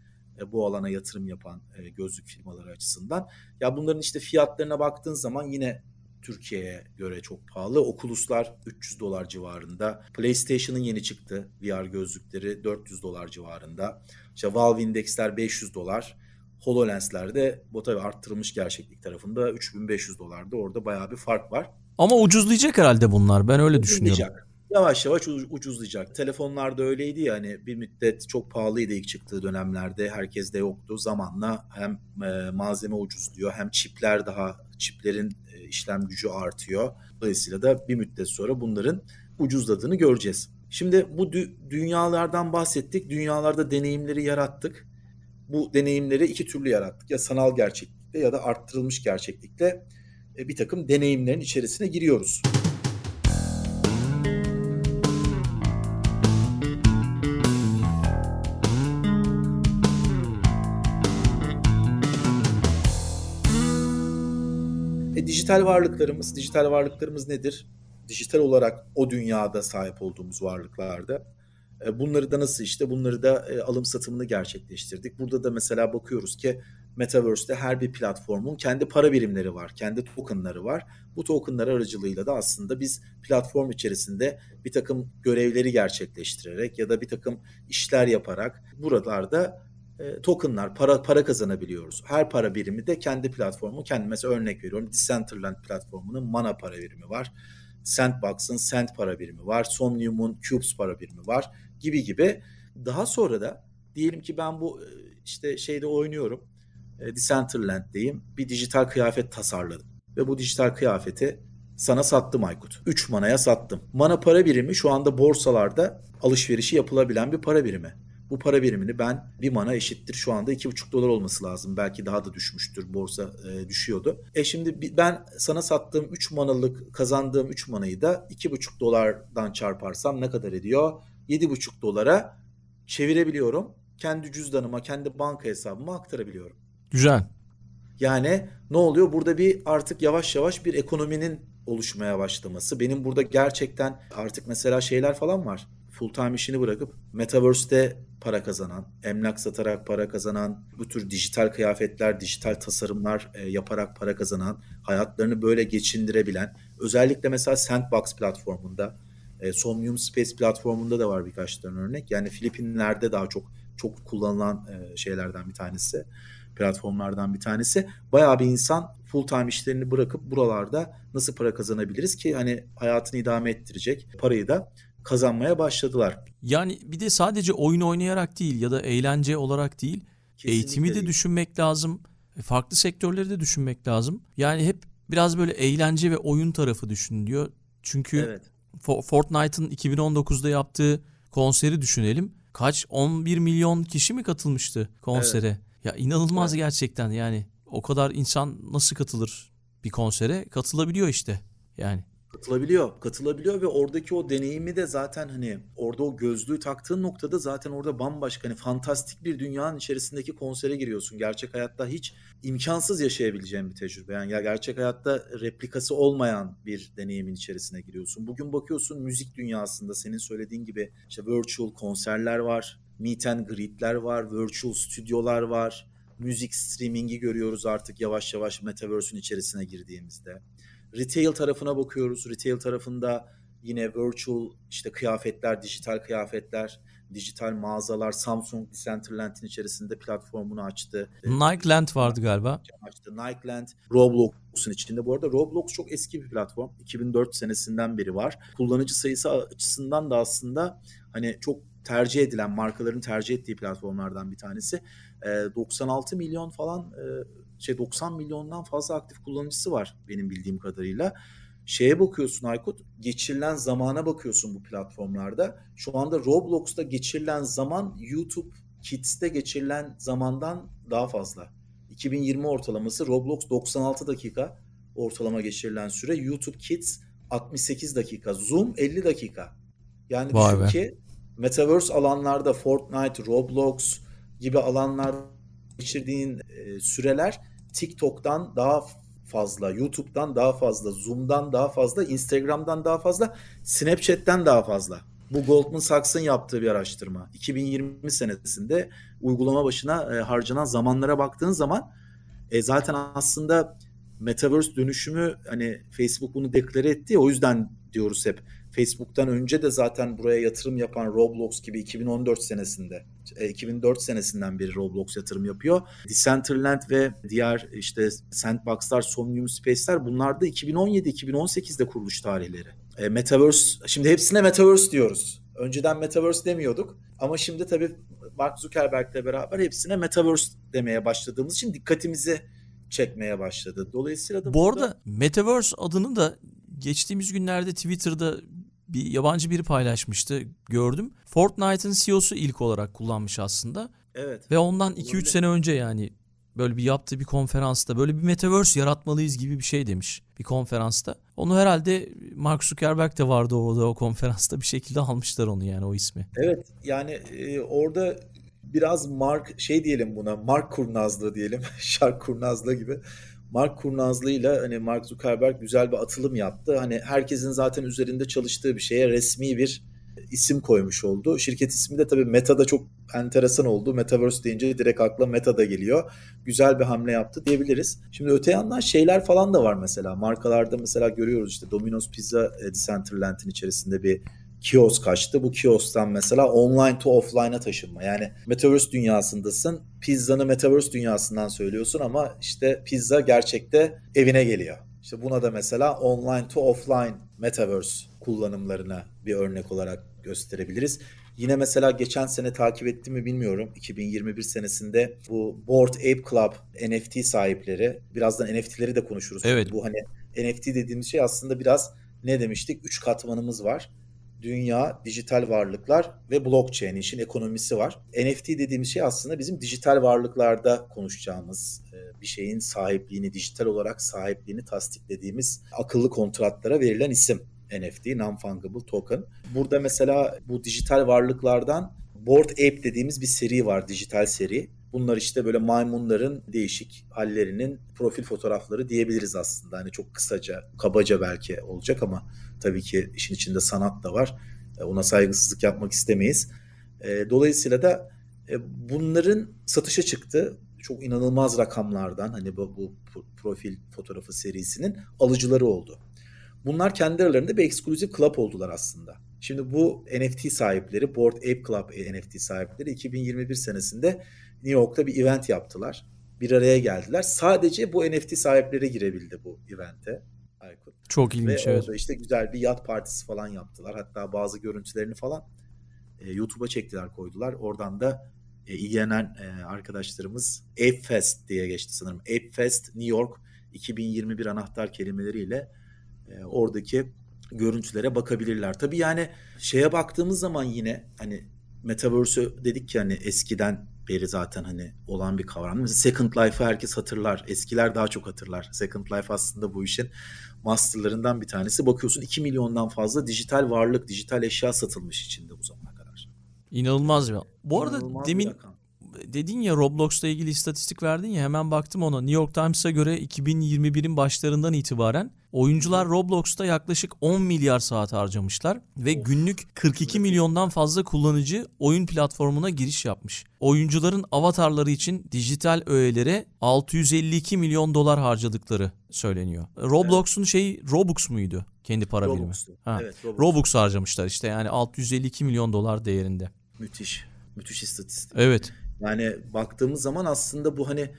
E, bu alana yatırım yapan e, gözlük firmaları açısından. Ya bunların işte fiyatlarına baktığın zaman yine Türkiye'ye göre çok pahalı. Oculus'lar 300 dolar civarında. PlayStation'ın yeni çıktı VR gözlükleri 400 dolar civarında. İşte Valve Index'ler 500 dolar. HoloLens'ler de bu tabii arttırılmış gerçeklik tarafında 3500 dolarda. Orada bayağı bir fark var. Ama ucuzlayacak herhalde bunlar. Ben öyle düşünüyorum. Yavaş yavaş ucuzlayacak. Telefonlarda öyleydi ya hani bir müddet çok pahalıydı ilk çıktığı dönemlerde. Herkes de yoktu. Zamanla hem e, malzeme ucuzluyor hem çipler daha çiplerin e, işlem gücü artıyor. Dolayısıyla da bir müddet sonra bunların ucuzladığını göreceğiz. Şimdi bu dü- dünyalardan bahsettik. Dünyalarda deneyimleri yarattık. Bu deneyimleri iki türlü yarattık. Ya sanal gerçeklikte ya da arttırılmış gerçeklikte e, bir takım deneyimlerin içerisine giriyoruz. Dijital varlıklarımız, dijital varlıklarımız nedir? Dijital olarak o dünyada sahip olduğumuz varlıklarda. E, bunları da nasıl işte bunları da e, alım satımını gerçekleştirdik. Burada da mesela bakıyoruz ki Metaverse'te her bir platformun kendi para birimleri var, kendi tokenları var. Bu tokenlar aracılığıyla da aslında biz platform içerisinde bir takım görevleri gerçekleştirerek ya da bir takım işler yaparak buralarda e, tokenlar, para para kazanabiliyoruz. Her para birimi de kendi platformu, kendi mesela örnek veriyorum Decentraland platformunun mana para birimi var. Sandbox'ın Sand para birimi var. Somnium'un Cubes para birimi var gibi gibi. Daha sonra da diyelim ki ben bu e, işte şeyde oynuyorum. E, Decentraland'deyim. Bir dijital kıyafet tasarladım. Ve bu dijital kıyafeti sana sattım Aykut. 3 manaya sattım. Mana para birimi şu anda borsalarda alışverişi yapılabilen bir para birimi. Bu para birimini ben bir mana eşittir şu anda 2,5 dolar olması lazım. Belki daha da düşmüştür. Borsa e, düşüyordu. E şimdi ben sana sattığım 3 manalık kazandığım 3 manayı da 2,5 dolardan çarparsam ne kadar ediyor? 7,5 dolara çevirebiliyorum. Kendi cüzdanıma, kendi banka hesabıma aktarabiliyorum. Güzel. Yani ne oluyor? Burada bir artık yavaş yavaş bir ekonominin oluşmaya başlaması. Benim burada gerçekten artık mesela şeyler falan var. Full time işini bırakıp Metaverse'te para kazanan, emlak satarak para kazanan, bu tür dijital kıyafetler, dijital tasarımlar e, yaparak para kazanan, hayatlarını böyle geçindirebilen, özellikle mesela Sandbox platformunda, e, Somnium Space platformunda da var birkaç tane örnek. Yani Filipinler'de daha çok çok kullanılan e, şeylerden bir tanesi platformlardan bir tanesi. Bayağı bir insan full time işlerini bırakıp buralarda nasıl para kazanabiliriz ki hani hayatını idame ettirecek parayı da kazanmaya başladılar. Yani bir de sadece oyun oynayarak değil ya da eğlence olarak değil, Kesinlikle eğitimi de değil. düşünmek lazım. e, Farklı sektörleri de düşünmek lazım. Yani hep biraz böyle eğlence ve oyun tarafı düşünülüyor. Çünkü Evet. Fo- Fortnite'ın 2019'da yaptığı konseri düşünelim. Kaç 11 milyon kişi mi katılmıştı konsere? Ya inanılmaz Evet. gerçekten yani. O kadar insan nasıl katılır bir konsere? Katılabiliyor işte. Yani Katılabiliyor, katılabiliyor ve oradaki o deneyimi de zaten hani orada o gözlüğü taktığın noktada zaten orada bambaşka hani fantastik bir dünyanın içerisindeki konsere giriyorsun. Gerçek hayatta hiç imkansız yaşayabileceğin bir tecrübe. Yani ya gerçek hayatta replikası olmayan bir deneyimin içerisine giriyorsun. Bugün bakıyorsun müzik dünyasında senin söylediğin gibi işte virtual konserler var, meet and greet'ler var, virtual stüdyolar var. Müzik streamingi görüyoruz artık yavaş yavaş metaverse'ün içerisine girdiğimizde. Retail tarafına bakıyoruz. Retail tarafında yine virtual işte kıyafetler, dijital kıyafetler, dijital mağazalar. Samsung Decentraland'in içerisinde platformunu açtı. Nike Land vardı galiba. Açtı. Nike Land, Roblox'un içinde. Bu arada Roblox çok eski bir platform. 2004 senesinden beri var. Kullanıcı sayısı açısından da aslında hani çok tercih edilen, markaların tercih ettiği platformlardan bir tanesi. 96 milyon falan şey 90 milyondan fazla aktif kullanıcısı var benim bildiğim kadarıyla. Şeye bakıyorsun Aykut, geçirilen zamana bakıyorsun bu platformlarda. Şu anda Roblox'ta geçirilen zaman YouTube Kids'te geçirilen zamandan daha fazla. 2020 ortalaması Roblox 96 dakika ortalama geçirilen süre. YouTube Kids 68 dakika. Zoom 50 dakika. Yani Vay düşün be. ki Metaverse alanlarda Fortnite, Roblox gibi alanlar geçirdiğin e, süreler TikTok'tan daha fazla, YouTube'dan daha fazla, Zoom'dan daha fazla, Instagram'dan daha fazla, Snapchat'ten daha fazla. Bu Goldman Sachs'ın yaptığı bir araştırma. 2020 senesinde uygulama başına e, harcanan zamanlara baktığın zaman e, zaten aslında Metaverse dönüşümü hani Facebook bunu deklare etti o yüzden diyoruz hep Facebook'tan önce de zaten buraya yatırım yapan Roblox gibi 2014 senesinde 2004 e, senesinden beri Roblox yatırım yapıyor. Decentraland ve diğer işte Sandbox'lar, Somnium Space'ler bunlar da 2017-2018'de kuruluş tarihleri. E, Metaverse, şimdi hepsine Metaverse diyoruz. Önceden Metaverse demiyorduk ama şimdi tabii Mark Zuckerberg'le beraber hepsine Metaverse demeye başladığımız için dikkatimizi çekmeye başladı. Dolayısıyla da Bu burada... arada Metaverse adını da geçtiğimiz günlerde Twitter'da bir yabancı biri paylaşmıştı gördüm. Fortnite'ın CEO'su ilk olarak kullanmış aslında. Evet. Ve ondan 2-3 sene önce yani böyle bir yaptığı bir konferansta böyle bir metaverse yaratmalıyız gibi bir şey demiş bir konferansta. Onu herhalde Mark Zuckerberg de vardı orada o konferansta bir şekilde almışlar onu yani o ismi. Evet yani e, orada biraz Mark şey diyelim buna Mark kurnazlığı diyelim şark kurnazlığı gibi Mark kurnazlığıyla hani Mark Zuckerberg güzel bir atılım yaptı. Hani herkesin zaten üzerinde çalıştığı bir şeye resmi bir isim koymuş oldu. Şirket ismi de tabii Meta'da çok enteresan oldu. Metaverse deyince direkt akla Meta'da geliyor. Güzel bir hamle yaptı diyebiliriz. Şimdi öte yandan şeyler falan da var mesela. Markalarda mesela görüyoruz işte Domino's Pizza e, Decentraland'in içerisinde bir kiosk açtı. Bu kiosktan mesela online to offline'a taşınma. Yani Metaverse dünyasındasın. Pizzanı Metaverse dünyasından söylüyorsun ama işte pizza gerçekte evine geliyor. İşte buna da mesela online to offline Metaverse kullanımlarına bir örnek olarak gösterebiliriz. Yine mesela geçen sene takip ettim mi bilmiyorum. 2021 senesinde bu Board Ape Club NFT sahipleri, birazdan NFT'leri de konuşuruz. Evet. Bu hani NFT dediğimiz şey aslında biraz ne demiştik? Üç katmanımız var dünya, dijital varlıklar ve blockchain işin ekonomisi var. NFT dediğimiz şey aslında bizim dijital varlıklarda konuşacağımız e, bir şeyin sahipliğini, dijital olarak sahipliğini tasdiklediğimiz akıllı kontratlara verilen isim. NFT, Non-Fungible Token. Burada mesela bu dijital varlıklardan Board Ape dediğimiz bir seri var, dijital seri. Bunlar işte böyle maymunların değişik hallerinin profil fotoğrafları diyebiliriz aslında. Hani çok kısaca, kabaca belki olacak ama tabii ki işin içinde sanat da var. E, ona saygısızlık yapmak istemeyiz. E, dolayısıyla da e, bunların satışa çıktı. Çok inanılmaz rakamlardan hani bu, bu profil fotoğrafı serisinin alıcıları oldu. Bunlar kendi aralarında bir eksklusif club oldular aslında. Şimdi bu NFT sahipleri, Board Ape Club NFT sahipleri 2021 senesinde New York'ta bir event yaptılar. Bir araya geldiler. Sadece bu NFT sahipleri girebildi bu evente. Aykut. Çok ilginç Ve evet. orada işte güzel bir yat partisi falan yaptılar. Hatta bazı görüntülerini falan e, YouTube'a çektiler koydular. Oradan da e, ilgilenen e, arkadaşlarımız Ape Fest diye geçti sanırım. Ape Fest New York 2021 anahtar kelimeleriyle e, oradaki görüntülere bakabilirler. Tabii yani şeye baktığımız zaman yine hani Metaverse dedik ki hani eskiden beri zaten hani olan bir kavram. Mesela Second Life'ı herkes hatırlar. Eskiler daha çok hatırlar. Second Life aslında bu işin masterlarından bir tanesi. Bakıyorsun 2 milyondan fazla dijital varlık, dijital eşya satılmış içinde bu zamana kadar. İnanılmaz bir. Bu arada İnanılmaz demin dedin ya Roblox'la ilgili istatistik verdin ya hemen baktım ona. New York Times'a göre 2021'in başlarından itibaren oyuncular Roblox'ta yaklaşık 10 milyar saat harcamışlar ve of. günlük 42 milyondan fazla kullanıcı oyun platformuna giriş yapmış. Oyuncuların avatarları için dijital öğelere 652 milyon dolar harcadıkları söyleniyor. Roblox'un evet. şeyi Robux muydu? Kendi para Robux'tu. birimi. Ha. Evet, Robux. Robux harcamışlar işte yani 652 milyon dolar değerinde. Müthiş. Müthiş istatistik. Evet. Yani baktığımız zaman aslında bu hani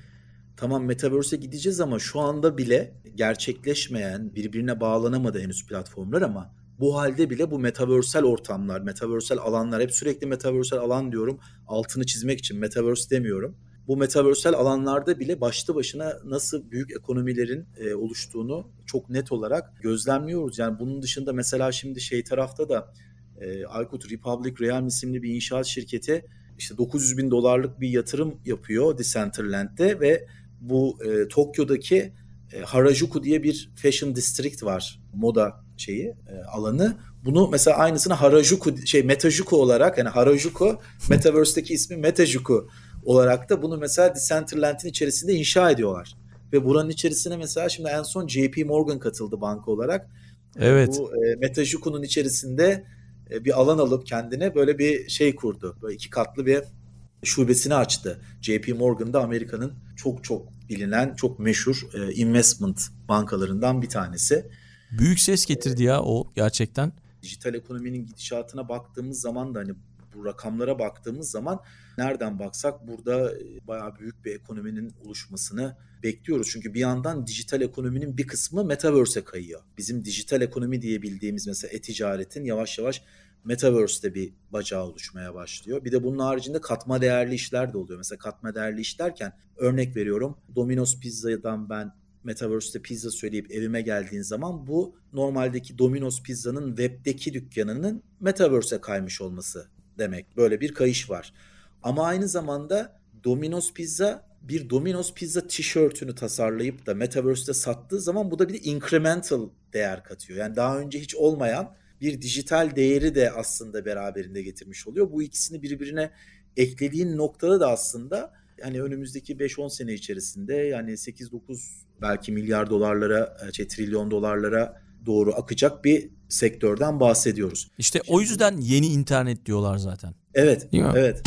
tamam Metaverse'e gideceğiz ama şu anda bile gerçekleşmeyen, birbirine bağlanamadı henüz platformlar ama bu halde bile bu metaversal ortamlar, metaversal alanlar hep sürekli metaversal alan diyorum. Altını çizmek için metaverse demiyorum. Bu metaversal alanlarda bile başlı başına nasıl büyük ekonomilerin e, oluştuğunu çok net olarak gözlemliyoruz. Yani bunun dışında mesela şimdi şey tarafta da e, Aykut Republic Realm isimli bir inşaat şirketi işte 900 bin dolarlık bir yatırım yapıyor Decentraland'de ve bu e, Tokyo'daki e, Harajuku diye bir fashion district var moda şeyi e, alanı. Bunu mesela aynısını Harajuku şey Metajuku olarak yani Harajuku Metaverse'deki ismi Metajuku olarak da bunu mesela Decentraland'in içerisinde inşa ediyorlar. Ve buranın içerisine mesela şimdi en son JP Morgan katıldı banka olarak. Evet. Bu e, Metajuku'nun içerisinde e, bir alan alıp kendine böyle bir şey kurdu. Böyle iki katlı bir şubesini açtı. JP Morgan da Amerika'nın çok çok bilinen, çok meşhur e, investment bankalarından bir tanesi. Büyük ses getirdi ya o gerçekten. Dijital ekonominin gidişatına baktığımız zaman da hani bu rakamlara baktığımız zaman nereden baksak burada e, bayağı büyük bir ekonominin oluşmasını bekliyoruz. Çünkü bir yandan dijital ekonominin bir kısmı metaverse'e kayıyor. Bizim dijital ekonomi diye bildiğimiz mesela e-ticaretin yavaş yavaş metaverse'te bir bacağı oluşmaya başlıyor. Bir de bunun haricinde katma değerli işler de oluyor. Mesela katma değerli iş derken örnek veriyorum Domino's Pizza'dan ben Metaverse'te pizza söyleyip evime geldiğin zaman bu normaldeki Domino's Pizza'nın webdeki dükkanının Metaverse'e kaymış olması demek. Böyle bir kayış var. Ama aynı zamanda Domino's Pizza bir Domino's Pizza tişörtünü tasarlayıp da Metaverse'te sattığı zaman bu da bir incremental değer katıyor. Yani daha önce hiç olmayan bir dijital değeri de aslında beraberinde getirmiş oluyor. Bu ikisini birbirine eklediğin noktada da aslında hani önümüzdeki 5-10 sene içerisinde yani 8-9 belki milyar dolarlara, şey, trilyon dolarlara doğru akacak bir sektörden bahsediyoruz. İşte Şimdi, o yüzden yeni internet diyorlar zaten. Evet. Evet.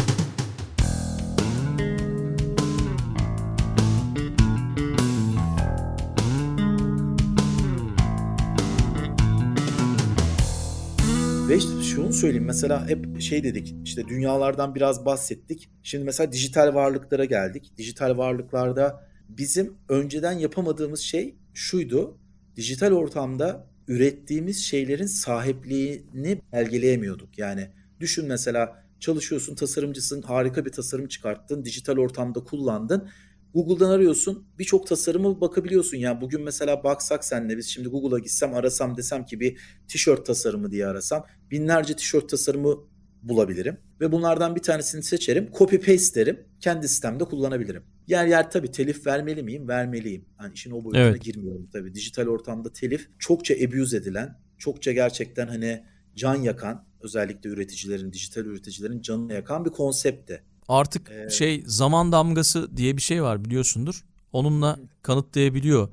Ve işte şunu söyleyeyim mesela hep şey dedik işte dünyalardan biraz bahsettik. Şimdi mesela dijital varlıklara geldik. Dijital varlıklarda bizim önceden yapamadığımız şey şuydu. Dijital ortamda ürettiğimiz şeylerin sahipliğini belgeleyemiyorduk. Yani düşün mesela çalışıyorsun, tasarımcısın, harika bir tasarım çıkarttın, dijital ortamda kullandın Google'dan arıyorsun birçok tasarımı bakabiliyorsun. Yani bugün mesela baksak senle biz şimdi Google'a gitsem arasam desem ki bir tişört tasarımı diye arasam binlerce tişört tasarımı bulabilirim. Ve bunlardan bir tanesini seçerim. Copy paste derim. Kendi sistemde kullanabilirim. Yer yer tabii telif vermeli miyim? Vermeliyim. Yani işin o boyutuna evet. girmiyorum tabii. Dijital ortamda telif çokça abuse edilen, çokça gerçekten hani can yakan, özellikle üreticilerin, dijital üreticilerin canını yakan bir konseptti. Artık ee, şey zaman damgası diye bir şey var biliyorsundur. Onunla kanıtlayabiliyor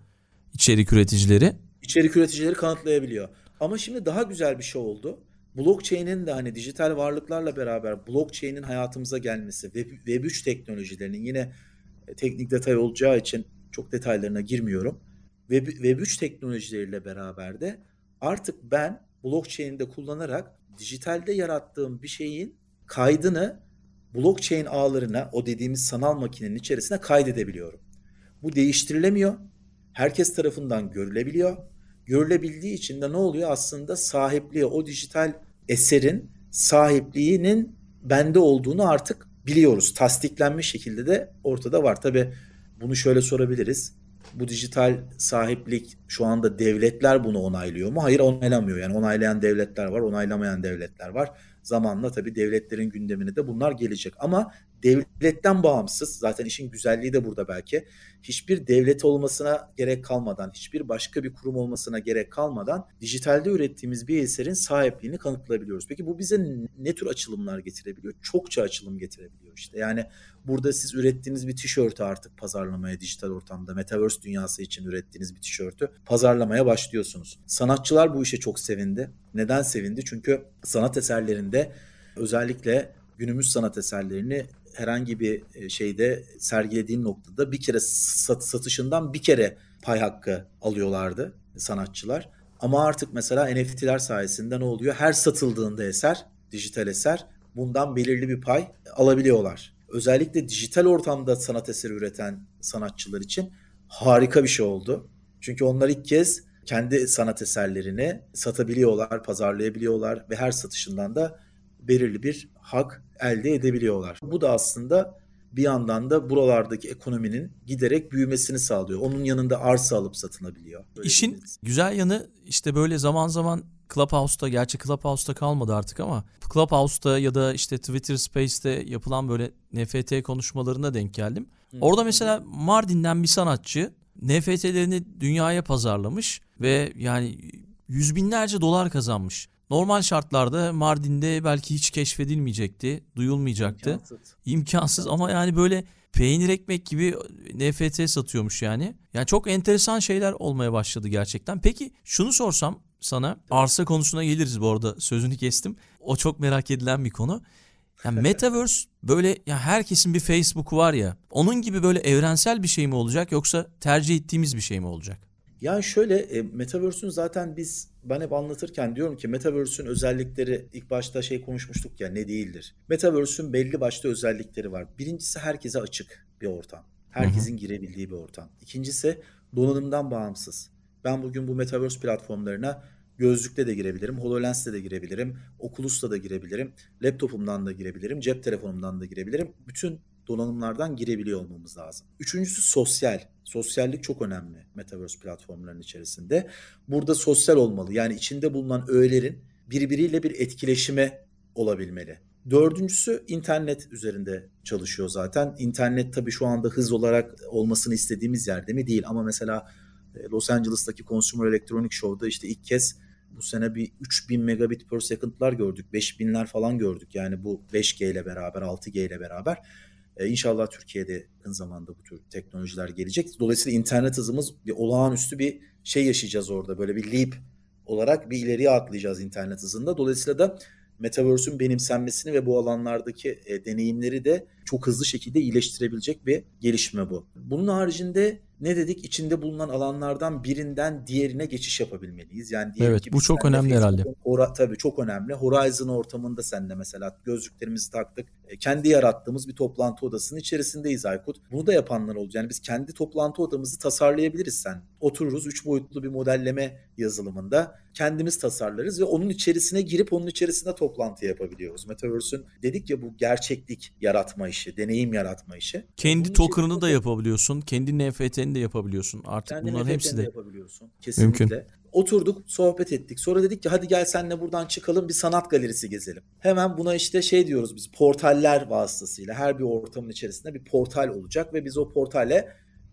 içerik üreticileri. İçerik üreticileri kanıtlayabiliyor. Ama şimdi daha güzel bir şey oldu. Blockchain'in de hani dijital varlıklarla beraber blockchain'in hayatımıza gelmesi, Web, Web3 teknolojilerinin yine e, teknik detay olacağı için çok detaylarına girmiyorum. Web, Web3 teknolojileriyle beraber de artık ben blockchain'de kullanarak dijitalde yarattığım bir şeyin kaydını blockchain ağlarına o dediğimiz sanal makinenin içerisine kaydedebiliyorum. Bu değiştirilemiyor. Herkes tarafından görülebiliyor. Görülebildiği için de ne oluyor? Aslında sahipliği, o dijital eserin sahipliğinin bende olduğunu artık biliyoruz. Tasdiklenmiş şekilde de ortada var. Tabi bunu şöyle sorabiliriz. Bu dijital sahiplik şu anda devletler bunu onaylıyor mu? Hayır onaylamıyor. Yani onaylayan devletler var, onaylamayan devletler var zamanla tabii devletlerin gündemine de bunlar gelecek. Ama devletten bağımsız zaten işin güzelliği de burada belki hiçbir devlet olmasına gerek kalmadan hiçbir başka bir kurum olmasına gerek kalmadan dijitalde ürettiğimiz bir eserin sahipliğini kanıtlayabiliyoruz. Peki bu bize ne tür açılımlar getirebiliyor? Çokça açılım getirebiliyor işte. Yani burada siz ürettiğiniz bir tişörtü artık pazarlamaya dijital ortamda metaverse dünyası için ürettiğiniz bir tişörtü pazarlamaya başlıyorsunuz. Sanatçılar bu işe çok sevindi. Neden sevindi? Çünkü sanat eserlerinde özellikle günümüz sanat eserlerini herhangi bir e, şeyde sergilediğin noktada bir kere sat, satışından bir kere pay hakkı alıyorlardı sanatçılar. Ama artık mesela NFT'ler sayesinde ne oluyor? Her satıldığında eser, dijital eser bundan belirli bir pay alabiliyorlar. Özellikle dijital ortamda sanat eseri üreten sanatçılar için harika bir şey oldu. Çünkü onlar ilk kez kendi sanat eserlerini satabiliyorlar, pazarlayabiliyorlar ve her satışından da belirli bir hak elde edebiliyorlar. Bu da aslında bir yandan da buralardaki ekonominin giderek büyümesini sağlıyor. Onun yanında arsa alıp satılabiliyor. Böyle İşin biliriz. güzel yanı işte böyle zaman zaman Clubhouse'da gerçi Clubhouse'da kalmadı artık ama Clubhouse'da ya da işte Twitter Space'te yapılan böyle NFT konuşmalarına denk geldim. Hı. Orada mesela Mardin'den bir sanatçı NFT'lerini dünyaya pazarlamış ve yani yüz binlerce dolar kazanmış. Normal şartlarda Mardin'de belki hiç keşfedilmeyecekti, duyulmayacaktı. İmkansız. İmkansız ama yani böyle peynir ekmek gibi NFT satıyormuş yani. Yani çok enteresan şeyler olmaya başladı gerçekten. Peki şunu sorsam sana arsa konusuna geliriz bu arada sözünü kestim. O çok merak edilen bir konu. Yani Metaverse böyle ya herkesin bir Facebook'u var ya. Onun gibi böyle evrensel bir şey mi olacak yoksa tercih ettiğimiz bir şey mi olacak? Yani şöyle e, Metaverse'ün zaten biz ben hep anlatırken diyorum ki Metaverse'ün özellikleri ilk başta şey konuşmuştuk ya ne değildir. Metaverse'ün belli başta özellikleri var. Birincisi herkese açık bir ortam. Herkesin girebildiği bir ortam. İkincisi donanımdan bağımsız. Ben bugün bu Metaverse platformlarına gözlükle de girebilirim, HoloLens'le de girebilirim, Oculus'la da girebilirim, laptopumdan da girebilirim, cep telefonumdan da girebilirim. Bütün donanımlardan girebiliyor olmamız lazım. Üçüncüsü sosyal. Sosyallik çok önemli Metaverse platformlarının içerisinde. Burada sosyal olmalı. Yani içinde bulunan öğelerin birbiriyle bir etkileşime olabilmeli. Dördüncüsü internet üzerinde çalışıyor zaten. İnternet tabii şu anda hız olarak olmasını istediğimiz yerde mi değil ama mesela e, Los Angeles'taki Consumer Electronic Show'da işte ilk kez bu sene bir 3000 megabit per second'lar gördük. 5000'ler falan gördük. Yani bu 5G ile beraber, 6G ile beraber. E, inşallah Türkiye'de yakın zamanda bu tür teknolojiler gelecek. Dolayısıyla internet hızımız bir olağanüstü bir şey yaşayacağız orada. Böyle bir leap olarak bir ileriye atlayacağız internet hızında. Dolayısıyla da Metaverse'ün benimsenmesini ve bu alanlardaki e, deneyimleri de çok hızlı şekilde iyileştirebilecek bir gelişme bu. Bunun haricinde ne dedik? İçinde bulunan alanlardan birinden diğerine geçiş yapabilmeliyiz. Yani evet bu çok önemli herhalde. Hora, tabii çok önemli. Horizon ortamında sen de mesela gözlüklerimizi taktık. E, kendi yarattığımız bir toplantı odasının içerisindeyiz Aykut. Bunu da yapanlar oldu. Yani biz kendi toplantı odamızı tasarlayabiliriz sen. Otururuz üç boyutlu bir modelleme yazılımında kendimiz tasarlarız ve onun içerisine girip onun içerisinde toplantı yapabiliyoruz. Metaverse'ün dedik ya bu gerçeklik yaratma işi, deneyim yaratma işi. Kendi bunun token'ını da yapabiliyorsun. Kendi NFT'ni de yapabiliyorsun. Artık kendi bunların hepsi de yapabiliyorsun. Kesinlikle. Mümkün. Oturduk, sohbet ettik. Sonra dedik ki hadi gel senle buradan çıkalım bir sanat galerisi gezelim. Hemen buna işte şey diyoruz biz portaller vasıtasıyla her bir ortamın içerisinde bir portal olacak ve biz o portale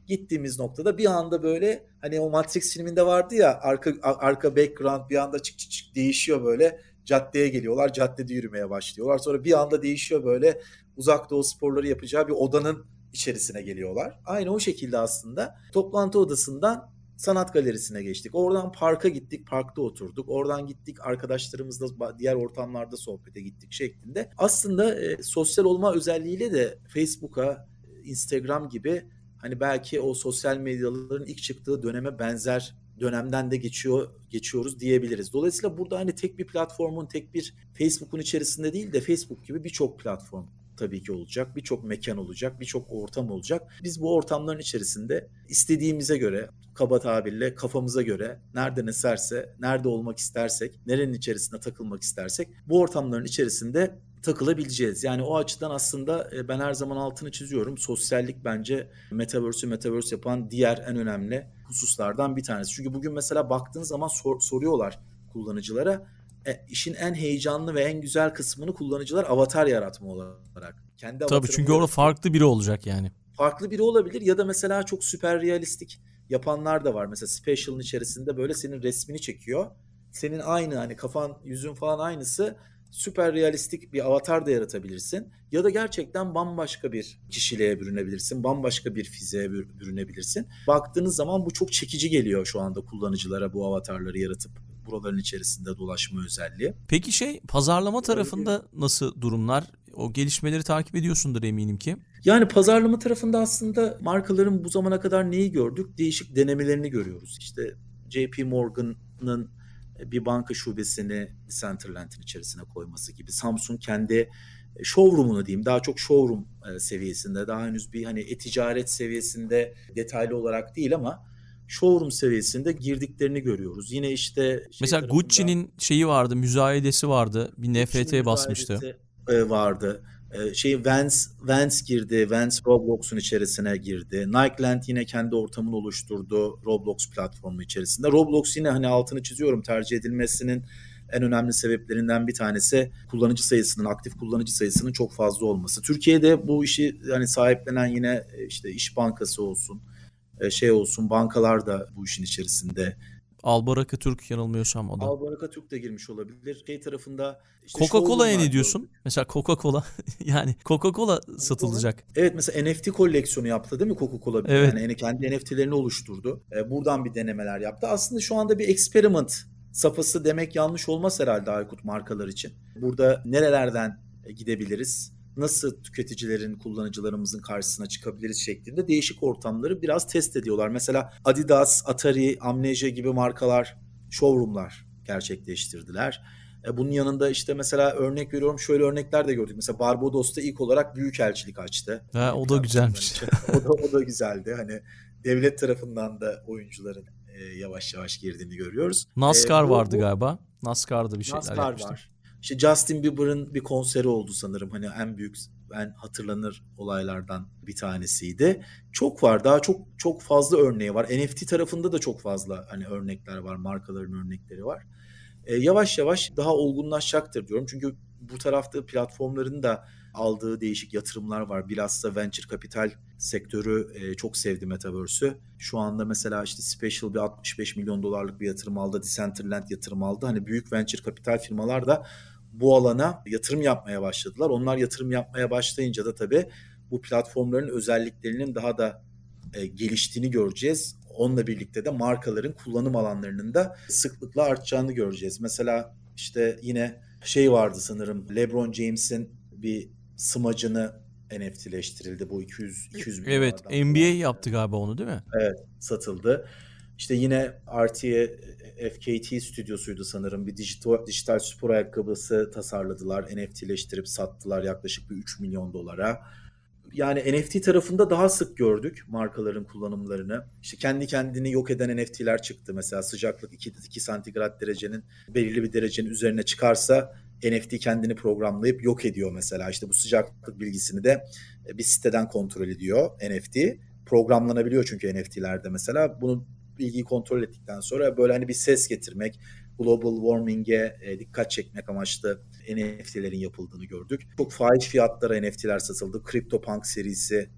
gittiğimiz noktada bir anda böyle hani o Matrix filminde vardı ya arka arka background bir anda çık çık çık değişiyor böyle caddeye geliyorlar caddede yürümeye başlıyorlar sonra bir anda değişiyor böyle uzak doğu sporları yapacağı bir odanın içerisine geliyorlar. Aynı o şekilde aslında toplantı odasından sanat galerisine geçtik. Oradan parka gittik, parkta oturduk. Oradan gittik arkadaşlarımızla diğer ortamlarda sohbete gittik şeklinde. Aslında e, sosyal olma özelliğiyle de Facebook'a, Instagram gibi hani belki o sosyal medyaların ilk çıktığı döneme benzer dönemden de geçiyor geçiyoruz diyebiliriz. Dolayısıyla burada hani tek bir platformun, tek bir Facebook'un içerisinde değil de Facebook gibi birçok platform tabii ki olacak. Birçok mekan olacak, birçok ortam olacak. Biz bu ortamların içerisinde istediğimize göre, kaba tabirle kafamıza göre nerede ne serse, nerede olmak istersek, nerenin içerisinde takılmak istersek bu ortamların içerisinde takılabileceğiz. Yani o açıdan aslında e, ben her zaman altını çiziyorum. Sosyallik bence Metaverse'ü Metaverse yapan diğer en önemli hususlardan bir tanesi. Çünkü bugün mesela baktığın zaman sor, soruyorlar kullanıcılara e, işin en heyecanlı ve en güzel kısmını kullanıcılar avatar yaratma olarak. Kendi Tabii çünkü orada farklı biri olacak yani. Farklı biri olabilir ya da mesela çok süper realistik yapanlar da var. Mesela Special'ın içerisinde böyle senin resmini çekiyor. Senin aynı hani kafan, yüzün falan aynısı süper realistik bir avatar da yaratabilirsin. Ya da gerçekten bambaşka bir kişiliğe bürünebilirsin. Bambaşka bir fiziğe bürünebilirsin. Baktığınız zaman bu çok çekici geliyor şu anda kullanıcılara bu avatarları yaratıp buraların içerisinde dolaşma özelliği. Peki şey pazarlama tarafında nasıl durumlar? O gelişmeleri takip ediyorsundur eminim ki. Yani pazarlama tarafında aslında markaların bu zamana kadar neyi gördük? Değişik denemelerini görüyoruz. İşte JP Morgan'ın bir banka şubesini Centerland'in içerisine koyması gibi. Samsung kendi e, showroom'unu diyeyim daha çok showroom e, seviyesinde daha henüz bir hani e-ticaret seviyesinde detaylı olarak değil ama showroom seviyesinde girdiklerini görüyoruz. Yine işte şey mesela Gucci'nin şeyi vardı, müzayedesi vardı. Bir NFT basmıştı. E, vardı. Ee, şey Vance, Vance girdi. Vance Roblox'un içerisine girdi. Nikeland yine kendi ortamını oluşturdu Roblox platformu içerisinde. Roblox yine hani altını çiziyorum tercih edilmesinin en önemli sebeplerinden bir tanesi kullanıcı sayısının, aktif kullanıcı sayısının çok fazla olması. Türkiye'de bu işi yani sahiplenen yine e, işte İş Bankası olsun, e, şey olsun, bankalar da bu işin içerisinde Albaraka Türk yanılmıyorsam o da. Albaraka Türk de girmiş olabilir. Şey tarafında işte Coca-Cola'ya ne diyorsun? Mesela Coca-Cola yani Coca-Cola satılacak. Evet mesela NFT koleksiyonu yaptı değil mi Coca-Cola? Evet. Yani kendi NFT'lerini oluşturdu. Ee, buradan bir denemeler yaptı. Aslında şu anda bir experiment safhası demek yanlış olmaz herhalde Aykut markalar için. Burada nerelerden gidebiliriz? Nasıl tüketicilerin, kullanıcılarımızın karşısına çıkabiliriz şeklinde değişik ortamları biraz test ediyorlar. Mesela Adidas, Atari, Amnesia gibi markalar showroomlar gerçekleştirdiler. E, bunun yanında işte mesela örnek veriyorum şöyle örnekler de gördük. Mesela Barbados'ta ilk olarak büyük elçilik açtı. Ha, o da güzelmiş. o da o da güzeldi. Hani devlet tarafından da oyuncuların e, yavaş yavaş girdiğini görüyoruz. NASCAR e, bu, vardı bu, galiba. NASCAR'da bir şeyler NASCAR yapmıştı. Var. İşte Justin Bieber'ın bir konseri oldu sanırım. Hani en büyük en hatırlanır olaylardan bir tanesiydi. Çok var. Daha çok çok fazla örneği var. NFT tarafında da çok fazla hani örnekler var. Markaların örnekleri var. Ee, yavaş yavaş daha olgunlaşacaktır diyorum. Çünkü bu tarafta platformların da aldığı değişik yatırımlar var. Bilhassa venture capital sektörü e, çok sevdi Metaverse'ü. Şu anda mesela işte Special bir 65 milyon dolarlık bir yatırım aldı. Decentraland yatırım aldı. Hani büyük venture capital firmalar da bu alana yatırım yapmaya başladılar. Onlar yatırım yapmaya başlayınca da tabii bu platformların özelliklerinin daha da e, geliştiğini göreceğiz. Onunla birlikte de markaların kullanım alanlarının da sıklıkla artacağını göreceğiz. Mesela işte yine şey vardı sanırım LeBron James'in bir smacını NFT'leştirildi bu 200 200 milyon. Evet, NBA yaptı galiba onu değil mi? Evet, satıldı. İşte yine RTA FKT stüdyosuydu sanırım. Bir dijital, dijital spor ayakkabısı tasarladılar. NFT'leştirip sattılar yaklaşık bir 3 milyon dolara. Yani NFT tarafında daha sık gördük markaların kullanımlarını. İşte kendi kendini yok eden NFT'ler çıktı. Mesela sıcaklık 2, 2 santigrat derecenin belirli bir derecenin üzerine çıkarsa NFT kendini programlayıp yok ediyor mesela. İşte bu sıcaklık bilgisini de bir siteden kontrol ediyor NFT. Programlanabiliyor çünkü NFT'lerde mesela. Bunu bilgiyi kontrol ettikten sonra böyle hani bir ses getirmek, global warming'e e, dikkat çekmek amaçlı NFT'lerin yapıldığını gördük. Çok fahiş fiyatlara NFT'ler satıldı. CryptoPunk serisi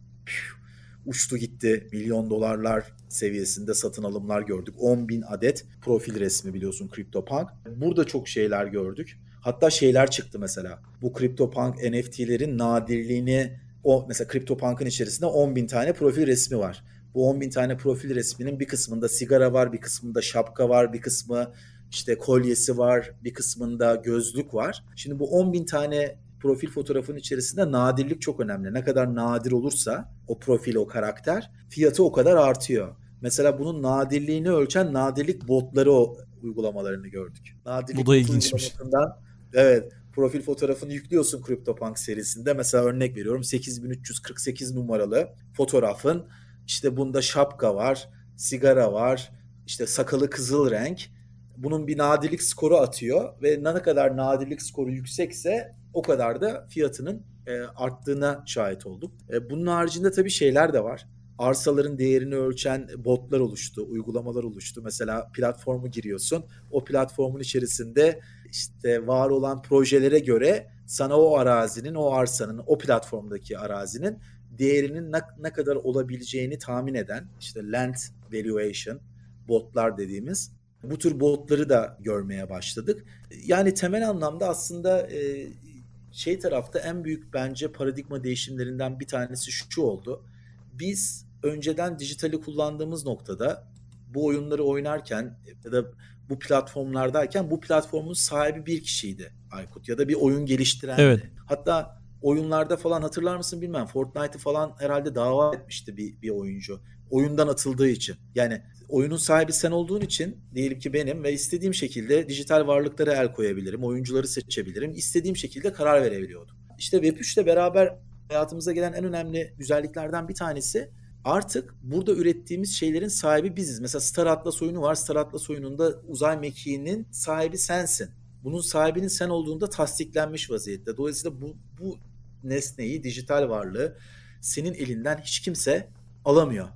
uçtu gitti. Milyon dolarlar seviyesinde satın alımlar gördük. 10 bin adet profil resmi biliyorsun CryptoPunk. Burada çok şeyler gördük. Hatta şeyler çıktı mesela. Bu CryptoPunk NFT'lerin nadirliğini o mesela CryptoPunk'ın içerisinde 10 bin tane profil resmi var. Bu 10 bin tane profil resminin bir kısmında sigara var, bir kısmında şapka var, bir kısmı işte kolyesi var, bir kısmında gözlük var. Şimdi bu 10 bin tane profil fotoğrafın içerisinde nadirlik çok önemli. Ne kadar nadir olursa o profil, o karakter fiyatı o kadar artıyor. Mesela bunun nadirliğini ölçen nadirlik botları o uygulamalarını gördük. Nadirlik Bu da ilginçmiş. Evet profil fotoğrafını yüklüyorsun CryptoPunk serisinde. Mesela örnek veriyorum 8348 numaralı fotoğrafın işte bunda şapka var, sigara var, işte sakalı kızıl renk. Bunun bir nadirlik skoru atıyor ve ne kadar nadirlik skoru yüksekse o kadar da fiyatının e, arttığına şahit olduk. E, bunun haricinde tabii şeyler de var. arsaların değerini ölçen botlar oluştu, uygulamalar oluştu. Mesela platformu giriyorsun. O platformun içerisinde işte var olan projelere göre sana o arazinin, o arsanın, o platformdaki arazinin değerinin ne, ne kadar olabileceğini tahmin eden işte land valuation botlar dediğimiz bu tür botları da görmeye başladık. Yani temel anlamda aslında e, şey tarafta en büyük bence paradigma değişimlerinden bir tanesi şu oldu. Biz önceden dijitali kullandığımız noktada bu oyunları oynarken ya da bu platformlardayken bu platformun sahibi bir kişiydi Aykut ya da bir oyun geliştirendi. Evet. Hatta oyunlarda falan hatırlar mısın bilmem Fortnite'ı falan herhalde dava etmişti bir, bir oyuncu. Oyundan atıldığı için. Yani oyunun sahibi sen olduğun için diyelim ki benim ve istediğim şekilde dijital varlıklara el koyabilirim, oyuncuları seçebilirim, istediğim şekilde karar verebiliyordum. İşte Web3 ile beraber hayatımıza gelen en önemli güzelliklerden bir tanesi artık burada ürettiğimiz şeylerin sahibi biziz. Mesela Star Atlas oyunu var. Star Atlas oyununda uzay mekiğinin sahibi sensin. Bunun sahibinin sen olduğunda tasdiklenmiş vaziyette. Dolayısıyla bu, bu nesneyi, dijital varlığı senin elinden hiç kimse alamıyor.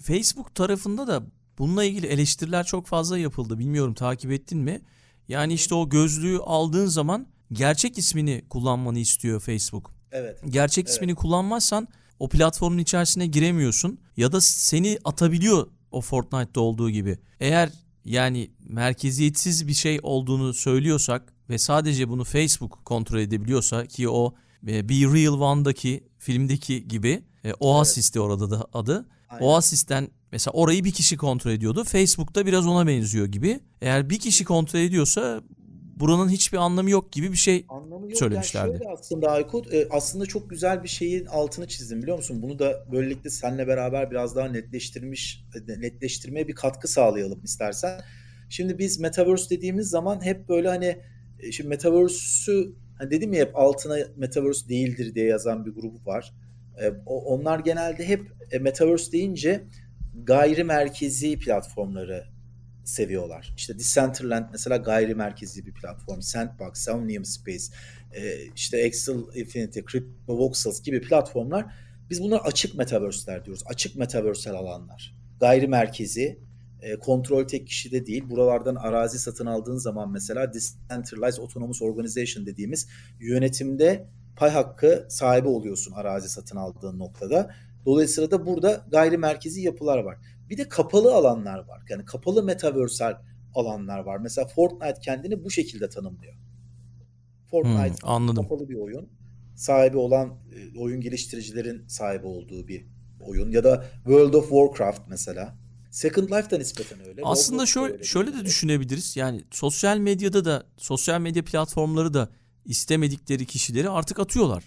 Facebook tarafında da bununla ilgili eleştiriler çok fazla yapıldı. Bilmiyorum takip ettin mi? Yani işte o gözlüğü aldığın zaman gerçek ismini kullanmanı istiyor Facebook. Evet. Gerçek evet. ismini kullanmazsan o platformun içerisine giremiyorsun ya da seni atabiliyor o Fortnite'da olduğu gibi. Eğer yani merkeziyetsiz bir şey olduğunu söylüyorsak ve sadece bunu Facebook kontrol edebiliyorsa ki o e, Be Real One'daki filmdeki gibi e, Oasis'ti evet. orada da adı. Aynen. Oasis'ten mesela orayı bir kişi kontrol ediyordu. Facebook'ta biraz ona benziyor gibi. Eğer bir kişi kontrol ediyorsa buranın hiçbir anlamı yok gibi bir şey anlamı yok. söylemişlerdi. Yani şöyle aslında Aykut e, aslında çok güzel bir şeyin altını çizdim biliyor musun? Bunu da böylelikle seninle beraber biraz daha netleştirmiş e, netleştirmeye bir katkı sağlayalım istersen. Şimdi biz metaverse dediğimiz zaman hep böyle hani e, şimdi metaverse'ü hani dedim ya hep altına metaverse değildir diye yazan bir grup var. onlar genelde hep metaverse deyince gayri merkezi platformları seviyorlar. İşte Decentraland mesela gayri merkezi bir platform. Sandbox, Omnium Space, e, işte Excel Infinity, CryptoVoxels gibi platformlar biz bunlar açık metaverse'ler diyoruz. Açık metaversel alanlar. Gayri merkezi, e, kontrol tek kişide değil. Buralardan arazi satın aldığın zaman mesela Decentralized Autonomous Organization dediğimiz yönetimde pay hakkı sahibi oluyorsun arazi satın aldığın noktada. Dolayısıyla da burada gayri merkezi yapılar var. Bir de kapalı alanlar var. Yani kapalı metaversal alanlar var. Mesela Fortnite kendini bu şekilde tanımlıyor. Fortnite hmm, anladım. kapalı bir oyun. Sahibi olan e, oyun geliştiricilerin sahibi olduğu bir oyun. Ya da World of Warcraft mesela. Second Life'da nispeten öyle. Aslında şöyle, öyle şöyle de düşünebiliriz. Yani sosyal medyada da sosyal medya platformları da istemedikleri kişileri artık atıyorlar.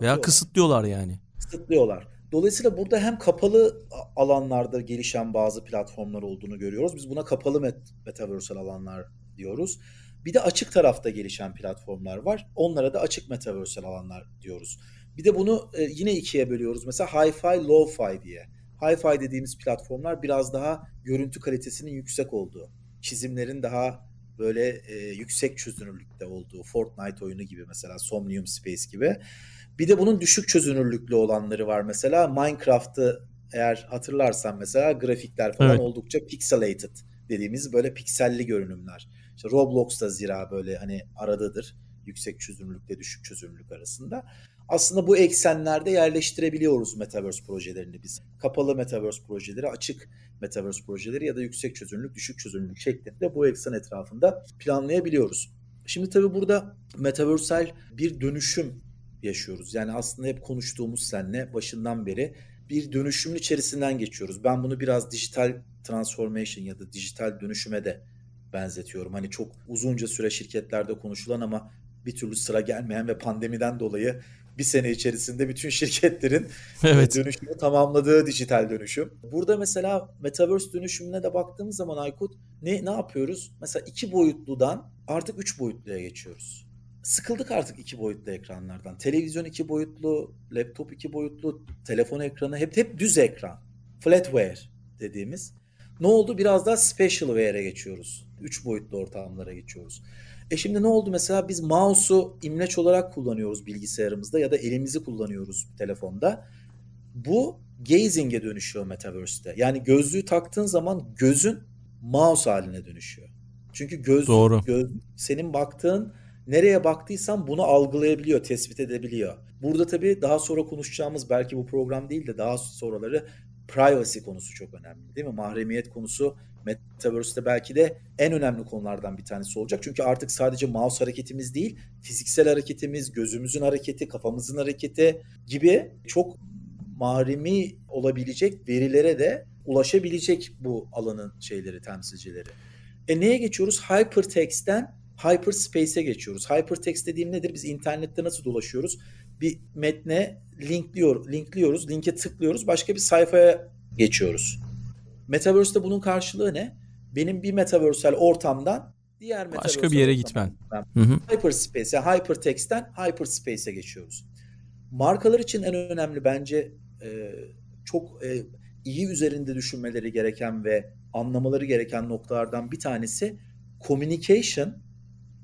Veya atıyorlar. kısıtlıyorlar yani. Kısıtlıyorlar. Dolayısıyla burada hem kapalı alanlarda gelişen bazı platformlar olduğunu görüyoruz. Biz buna kapalı met- metaversal alanlar diyoruz. Bir de açık tarafta gelişen platformlar var. Onlara da açık metaversal alanlar diyoruz. Bir de bunu e, yine ikiye bölüyoruz. Mesela Hi-Fi, Low-Fi diye. Hi-Fi dediğimiz platformlar biraz daha görüntü kalitesinin yüksek olduğu, çizimlerin daha böyle e, yüksek çözünürlükte olduğu, Fortnite oyunu gibi mesela Somnium Space gibi. Bir de bunun düşük çözünürlüklü olanları var mesela. Minecraft'ı eğer hatırlarsan mesela grafikler falan evet. oldukça pixelated dediğimiz böyle pikselli görünümler. İşte Roblox'ta zira böyle hani aradadır. Yüksek çözünürlükle düşük çözünürlük arasında. Aslında bu eksenlerde yerleştirebiliyoruz Metaverse projelerini biz. Kapalı Metaverse projeleri, açık Metaverse projeleri ya da yüksek çözünürlük, düşük çözünürlük şeklinde bu eksen etrafında planlayabiliyoruz. Şimdi tabii burada metaversal bir dönüşüm yaşıyoruz. Yani aslında hep konuştuğumuz senle başından beri bir dönüşümün içerisinden geçiyoruz. Ben bunu biraz dijital transformation ya da dijital dönüşüme de benzetiyorum. Hani çok uzunca süre şirketlerde konuşulan ama bir türlü sıra gelmeyen ve pandemiden dolayı bir sene içerisinde bütün şirketlerin evet. dönüşümü tamamladığı dijital dönüşüm. Burada mesela Metaverse dönüşümüne de baktığımız zaman Aykut ne, ne yapıyoruz? Mesela iki boyutludan artık üç boyutluya geçiyoruz sıkıldık artık iki boyutlu ekranlardan. Televizyon iki boyutlu, laptop iki boyutlu, telefon ekranı hep hep düz ekran. Flatware dediğimiz. Ne oldu? Biraz daha specialware'e geçiyoruz. Üç boyutlu ortamlara geçiyoruz. E şimdi ne oldu? Mesela biz mouse'u imleç olarak kullanıyoruz bilgisayarımızda ya da elimizi kullanıyoruz telefonda. Bu gazing'e dönüşüyor Metaverse'te. Yani gözlüğü taktığın zaman gözün mouse haline dönüşüyor. Çünkü göz, Doğru. göz senin baktığın nereye baktıysan bunu algılayabiliyor, tespit edebiliyor. Burada tabii daha sonra konuşacağımız belki bu program değil de daha sonraları privacy konusu çok önemli değil mi? Mahremiyet konusu Metaverse'te belki de en önemli konulardan bir tanesi olacak. Çünkü artık sadece mouse hareketimiz değil, fiziksel hareketimiz, gözümüzün hareketi, kafamızın hareketi gibi çok mahremi olabilecek verilere de ulaşabilecek bu alanın şeyleri, temsilcileri. E neye geçiyoruz? Hypertext'ten hyperspace'e geçiyoruz. Hypertext dediğim nedir? Biz internette nasıl dolaşıyoruz? Bir metne linkliyor, linkliyoruz, linke tıklıyoruz, başka bir sayfaya geçiyoruz. Metaverse'de bunun karşılığı ne? Benim bir metaversal ortamdan diğer Başka bir yere gitmen. Hı hı. Hyperspace, yani hypertext'ten hyperspace'e geçiyoruz. Markalar için en önemli bence e, çok e, iyi üzerinde düşünmeleri gereken ve anlamaları gereken noktalardan bir tanesi communication.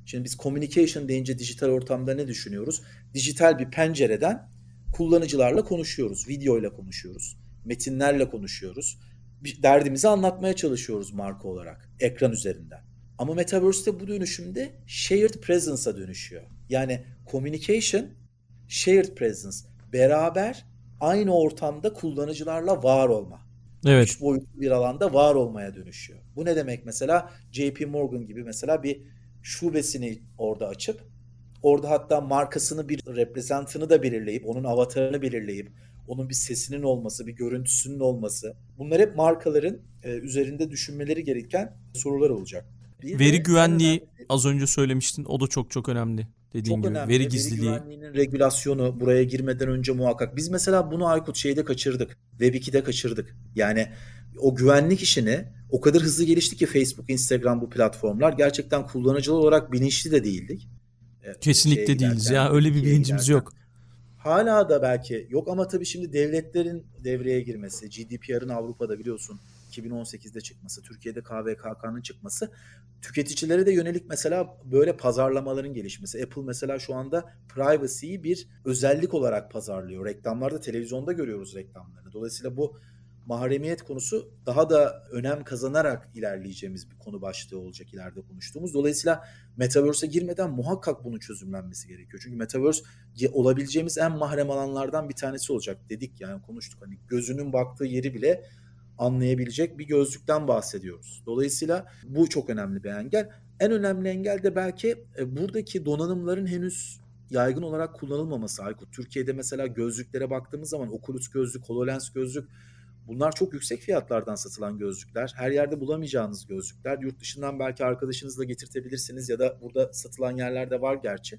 Şimdi biz communication deyince dijital ortamda ne düşünüyoruz? Dijital bir pencereden kullanıcılarla konuşuyoruz, videoyla konuşuyoruz, metinlerle konuşuyoruz. Derdimizi anlatmaya çalışıyoruz marka olarak ekran üzerinden. Ama Metaverse'te bu dönüşümde shared presence'a dönüşüyor. Yani communication, shared presence. Beraber aynı ortamda kullanıcılarla var olma. Evet. Üç boyutlu bir alanda var olmaya dönüşüyor. Bu ne demek mesela? JP Morgan gibi mesela bir şubesini orada açıp orada hatta markasını bir reprezentını da belirleyip onun avatarını belirleyip onun bir sesinin olması, bir görüntüsünün olması. Bunlar hep markaların e, üzerinde düşünmeleri gereken sorular olacak. Bir Veri güvenliği önemli, az önce söylemiştin. O da çok çok önemli. Dediğin çok gibi önemli. veri gizliliği. Veri güvenliğinin regülasyonu buraya girmeden önce muhakkak. Biz mesela bunu Aykut şeyde kaçırdık. Web 2'de kaçırdık. Yani o güvenlik işini o kadar hızlı gelişti ki Facebook, Instagram bu platformlar gerçekten kullanıcılar olarak bilinçli de değildik. Kesinlikle Şeye değiliz ya. Öyle bir bilincimiz giderken. yok. Hala da belki yok ama tabii şimdi devletlerin devreye girmesi, GDPR'ın Avrupa'da biliyorsun 2018'de çıkması, Türkiye'de KVKK'nın çıkması, tüketicilere de yönelik mesela böyle pazarlamaların gelişmesi. Apple mesela şu anda privacy'yi bir özellik olarak pazarlıyor. Reklamlarda, televizyonda görüyoruz reklamlarını. Dolayısıyla bu mahremiyet konusu daha da önem kazanarak ilerleyeceğimiz bir konu başlığı olacak ileride konuştuğumuz. Dolayısıyla Metaverse'e girmeden muhakkak bunun çözümlenmesi gerekiyor. Çünkü Metaverse olabileceğimiz en mahrem alanlardan bir tanesi olacak dedik yani konuştuk. Hani gözünün baktığı yeri bile anlayabilecek bir gözlükten bahsediyoruz. Dolayısıyla bu çok önemli bir engel. En önemli engel de belki e, buradaki donanımların henüz yaygın olarak kullanılmaması Aykut. Türkiye'de mesela gözlüklere baktığımız zaman Oculus gözlük, HoloLens gözlük bunlar çok yüksek fiyatlardan satılan gözlükler. Her yerde bulamayacağınız gözlükler. Yurt dışından belki arkadaşınızla getirtebilirsiniz ya da burada satılan yerlerde var gerçi.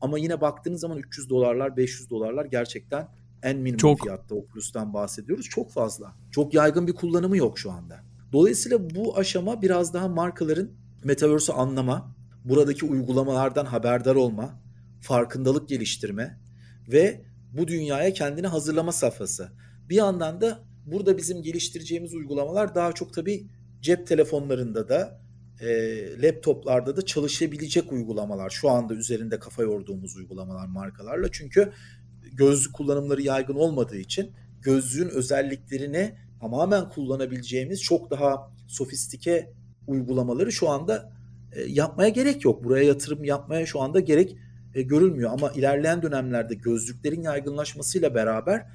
Ama yine baktığınız zaman 300 dolarlar, 500 dolarlar gerçekten en minimum Çok. fiyatta Oculus'tan bahsediyoruz. Çok fazla. Çok yaygın bir kullanımı yok şu anda. Dolayısıyla bu aşama biraz daha markaların Metaverse'ü anlama, buradaki uygulamalardan haberdar olma, farkındalık geliştirme ve bu dünyaya kendini hazırlama safhası. Bir yandan da burada bizim geliştireceğimiz uygulamalar daha çok tabii cep telefonlarında da e, laptoplarda da çalışabilecek uygulamalar. Şu anda üzerinde kafa yorduğumuz uygulamalar markalarla. Çünkü gözlük kullanımları yaygın olmadığı için gözlüğün özelliklerini tamamen kullanabileceğimiz çok daha sofistike uygulamaları şu anda e, yapmaya gerek yok. Buraya yatırım yapmaya şu anda gerek e, görülmüyor. Ama ilerleyen dönemlerde gözlüklerin yaygınlaşmasıyla beraber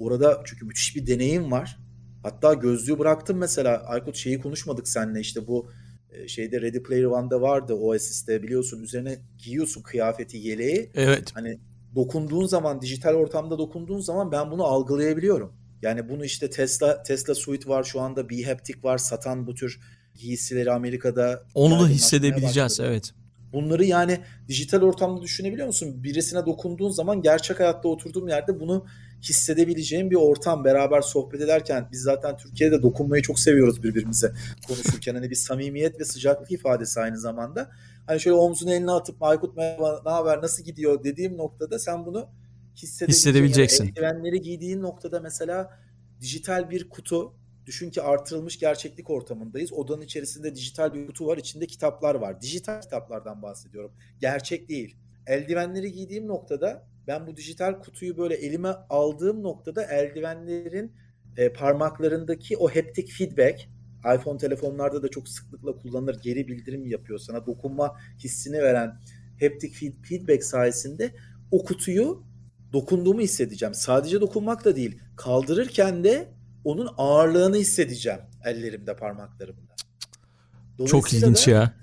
orada çünkü müthiş bir deneyim var. Hatta gözlüğü bıraktım mesela Aykut şeyi konuşmadık seninle işte bu e, şeyde Ready Player One'da vardı Oasis'te biliyorsun üzerine giyiyorsun kıyafeti yeleği. Evet. Hani dokunduğun zaman dijital ortamda dokunduğun zaman ben bunu algılayabiliyorum. Yani bunu işte Tesla Tesla Suite var şu anda Behaptic var satan bu tür giysileri Amerika'da Onu da hissedebileceğiz başladı. evet. Bunları yani dijital ortamda düşünebiliyor musun? Birisine dokunduğun zaman gerçek hayatta oturduğum yerde bunu hissedebileceğim bir ortam beraber sohbet ederken biz zaten Türkiye'de dokunmayı çok seviyoruz birbirimize konuşurken hani bir samimiyet ve sıcaklık ifadesi aynı zamanda. Hani şöyle omzunu eline atıp Aykut merhaba ne haber nasıl gidiyor dediğim noktada sen bunu hissedebileceksin. Hissedebileceksin. Yani eldivenleri giydiğin noktada mesela dijital bir kutu düşün ki artırılmış gerçeklik ortamındayız. Odanın içerisinde dijital bir kutu var. içinde kitaplar var. Dijital kitaplardan bahsediyorum. Gerçek değil. Eldivenleri giydiğim noktada ben bu dijital kutuyu böyle elime aldığım noktada eldivenlerin e, parmaklarındaki o haptic feedback iPhone telefonlarda da çok sıklıkla kullanılır. Geri bildirim yapıyor. Sana dokunma hissini veren haptic feedback sayesinde o kutuyu dokunduğumu hissedeceğim. Sadece dokunmak da değil. Kaldırırken de onun ağırlığını hissedeceğim ellerimde, parmaklarımda. Çok ilginç da, ya.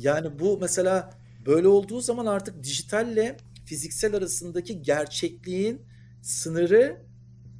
Yani bu mesela böyle olduğu zaman artık dijitalle fiziksel arasındaki gerçekliğin sınırı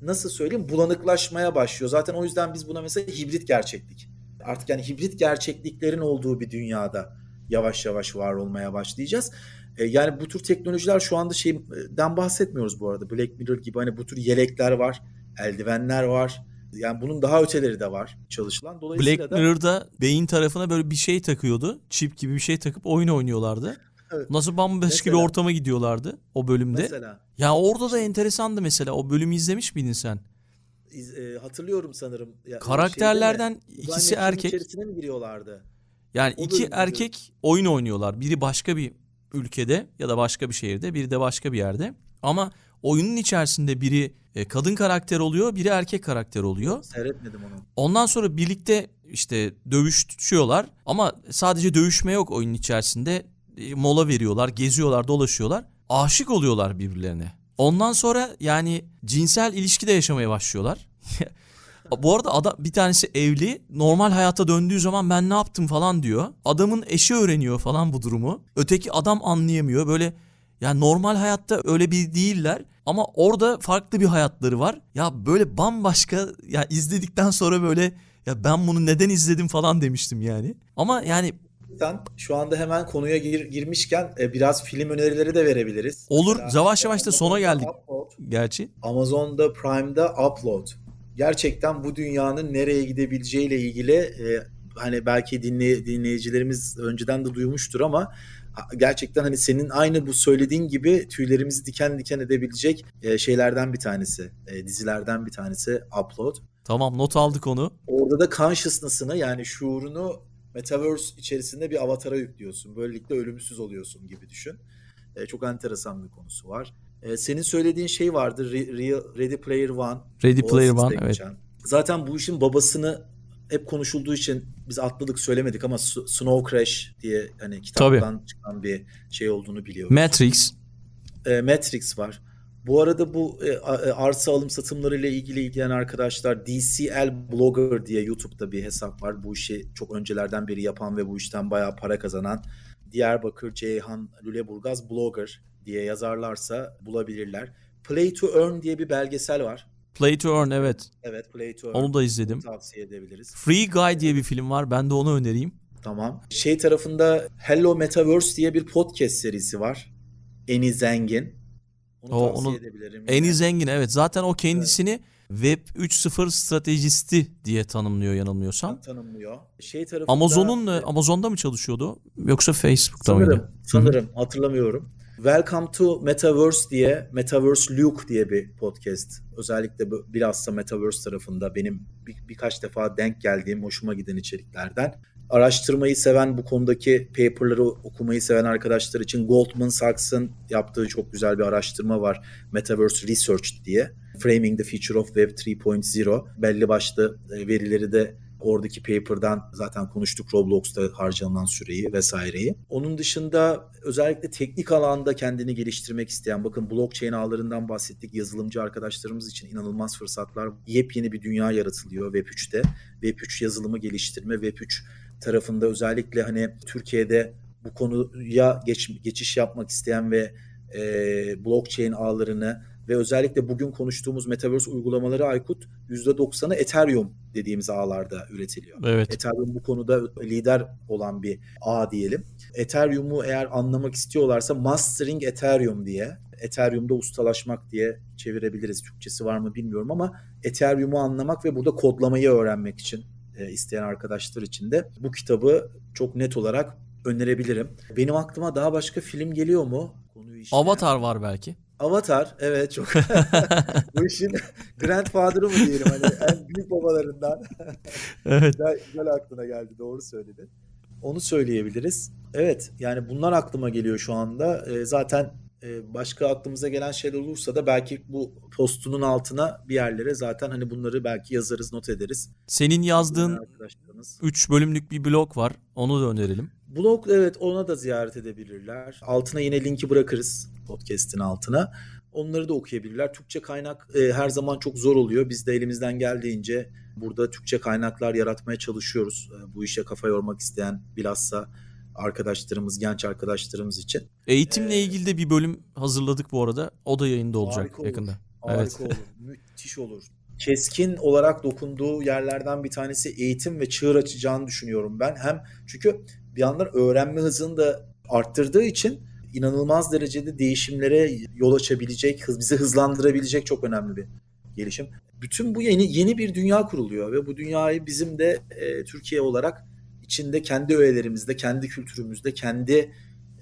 nasıl söyleyeyim bulanıklaşmaya başlıyor. Zaten o yüzden biz buna mesela hibrit gerçeklik. Artık yani hibrit gerçekliklerin olduğu bir dünyada yavaş yavaş var olmaya başlayacağız. E, yani bu tür teknolojiler şu anda şeyden bahsetmiyoruz bu arada. Black Mirror gibi hani bu tür yelekler var, eldivenler var. Yani bunun daha öteleri de var çalışılan. Dolayısıyla Black Mirror'da beyin tarafına böyle bir şey takıyordu. Çip gibi bir şey takıp oyun oynuyorlardı. Evet. Nasıl bambaşka bir ortama gidiyorlardı o bölümde. Mesela. Ya orada da enteresandı mesela. O bölümü izlemiş miydin sen? İz, e, hatırlıyorum sanırım. Ya, Karakterlerden ikisi erkek. içerisine mi giriyorlardı? Yani o iki erkek diyor. oyun oynuyorlar. Biri başka bir ülkede ya da başka bir şehirde, biri de başka bir yerde. Ama oyunun içerisinde biri e, kadın karakter oluyor, biri erkek karakter oluyor. Seyretmedim onu. Ondan sonra birlikte işte dövüşüyorlar ama sadece dövüşme yok oyunun içerisinde. E, mola veriyorlar, geziyorlar, dolaşıyorlar. Aşık oluyorlar birbirlerine. Ondan sonra yani cinsel ilişki de yaşamaya başlıyorlar. Bu arada adam bir tanesi evli. Normal hayata döndüğü zaman ben ne yaptım falan diyor. Adamın eşi öğreniyor falan bu durumu. Öteki adam anlayamıyor. Böyle yani normal hayatta öyle bir değiller ama orada farklı bir hayatları var. Ya böyle bambaşka ya izledikten sonra böyle ya ben bunu neden izledim falan demiştim yani. Ama yani sen şu anda hemen konuya gir, girmişken e, biraz film önerileri de verebiliriz. Olur. Mesela, yavaş yavaş da sona geldik. Upload, gerçi. Amazon'da Prime'da Upload. Gerçekten bu dünyanın nereye gidebileceğiyle ilgili e, hani belki dinley, dinleyicilerimiz önceden de duymuştur ama gerçekten hani senin aynı bu söylediğin gibi tüylerimizi diken diken edebilecek e, şeylerden bir tanesi. E, dizilerden bir tanesi Upload. Tamam not aldık onu. Orada da consciousness'ını yani şuurunu Metaverse içerisinde bir avatara yüklüyorsun. Böylelikle ölümsüz oluyorsun gibi düşün. E, çok enteresan bir konusu var. E, senin söylediğin şey vardı. Re, Ready Player One. Ready Player One evet. Zaten bu işin babasını hep konuşulduğu için biz atladık söylemedik ama Snow Crash diye hani kitaptan Tabii. çıkan bir şey olduğunu biliyoruz. Matrix. E, Matrix var. Bu arada bu e, e, arsa alım satımları ile ilgili ilgilenen arkadaşlar DCL Blogger diye YouTube'da bir hesap var. Bu işi çok öncelerden beri yapan ve bu işten bayağı para kazanan Diyarbakır Ceyhan Lüleburgaz Blogger diye yazarlarsa bulabilirler. Play to Earn diye bir belgesel var. Play to Earn evet. Evet Play to Earn. Onu da izledim. Onu tavsiye edebiliriz. Free Guy diye bir film var. Ben de onu önereyim. Tamam. Şey tarafında Hello Metaverse diye bir podcast serisi var. Eni Zengin. Onu o, tavsiye onu, edebilirim. En iyi zengin evet. Zaten o kendisini evet. Web 3.0 stratejisti diye tanımlıyor yanılmıyorsam. Tanımlıyor. Şey tarafında Amazon'un e, Amazon'da mı çalışıyordu yoksa Facebook'ta sanırım, mıydı? Sanırım Hı-hı. hatırlamıyorum. Welcome to Metaverse diye Metaverse Luke diye bir podcast. Özellikle bilhassa Metaverse tarafında benim bir, birkaç defa denk geldiğim hoşuma giden içeriklerden araştırmayı seven bu konudaki paperları okumayı seven arkadaşlar için Goldman Sachs'ın yaptığı çok güzel bir araştırma var. Metaverse Research diye. Framing the Future of Web 3.0 belli başlı e, verileri de oradaki paper'dan zaten konuştuk Roblox'ta harcanan süreyi vesaireyi. Onun dışında özellikle teknik alanda kendini geliştirmek isteyen bakın blockchain ağlarından bahsettik yazılımcı arkadaşlarımız için inanılmaz fırsatlar. Yepyeni bir dünya yaratılıyor Web3'te. Web3 yazılımı geliştirme, Web3 tarafında özellikle hani Türkiye'de bu konuya geç, geçiş yapmak isteyen ve e, blockchain ağlarını ve özellikle bugün konuştuğumuz Metaverse uygulamaları Aykut %90'ı Ethereum dediğimiz ağlarda üretiliyor. Evet. Ethereum bu konuda lider olan bir ağ diyelim. Ethereum'u eğer anlamak istiyorlarsa Mastering Ethereum diye Ethereum'da ustalaşmak diye çevirebiliriz. Türkçesi var mı bilmiyorum ama Ethereum'u anlamak ve burada kodlamayı öğrenmek için e, isteyen arkadaşlar için de bu kitabı çok net olarak önerebilirim. Benim aklıma daha başka film geliyor mu? Konuyu işte. Avatar var belki. Avatar evet çok bu işin grandfather'ı mı diyelim hani en büyük babalarından. evet. güzel, güzel aklına geldi doğru söyledin. Onu söyleyebiliriz. Evet yani bunlar aklıma geliyor şu anda. E, zaten başka aklımıza gelen şeyler olursa da belki bu postunun altına bir yerlere zaten hani bunları belki yazarız, not ederiz. Senin yazdığın Arkadaşlarımız. 3 bölümlük bir blog var. Onu da önerelim. Blog evet ona da ziyaret edebilirler. Altına yine linki bırakırız podcast'in altına. Onları da okuyabilirler. Türkçe kaynak e, her zaman çok zor oluyor. Biz de elimizden geldiğince burada Türkçe kaynaklar yaratmaya çalışıyoruz. E, bu işe kafa yormak isteyen bilhassa arkadaşlarımız, genç arkadaşlarımız için. Eğitimle Ee, ilgili de bir bölüm hazırladık bu arada. O da yayında olacak Harika olur. yakında. Harika Evet. olur. Müthiş olur. Keskin olarak dokunduğu yerlerden bir tanesi eğitim ve çığır açacağını düşünüyorum ben. Hem çünkü bir yandan öğrenme hızını da arttırdığı için inanılmaz derecede değişimlere yol açabilecek, bizi hızlandırabilecek çok önemli bir gelişim. Bütün bu yeni yeni bir dünya kuruluyor ve bu dünyayı bizim de e, Türkiye olarak içinde kendi öğelerimizde, kendi kültürümüzde, kendi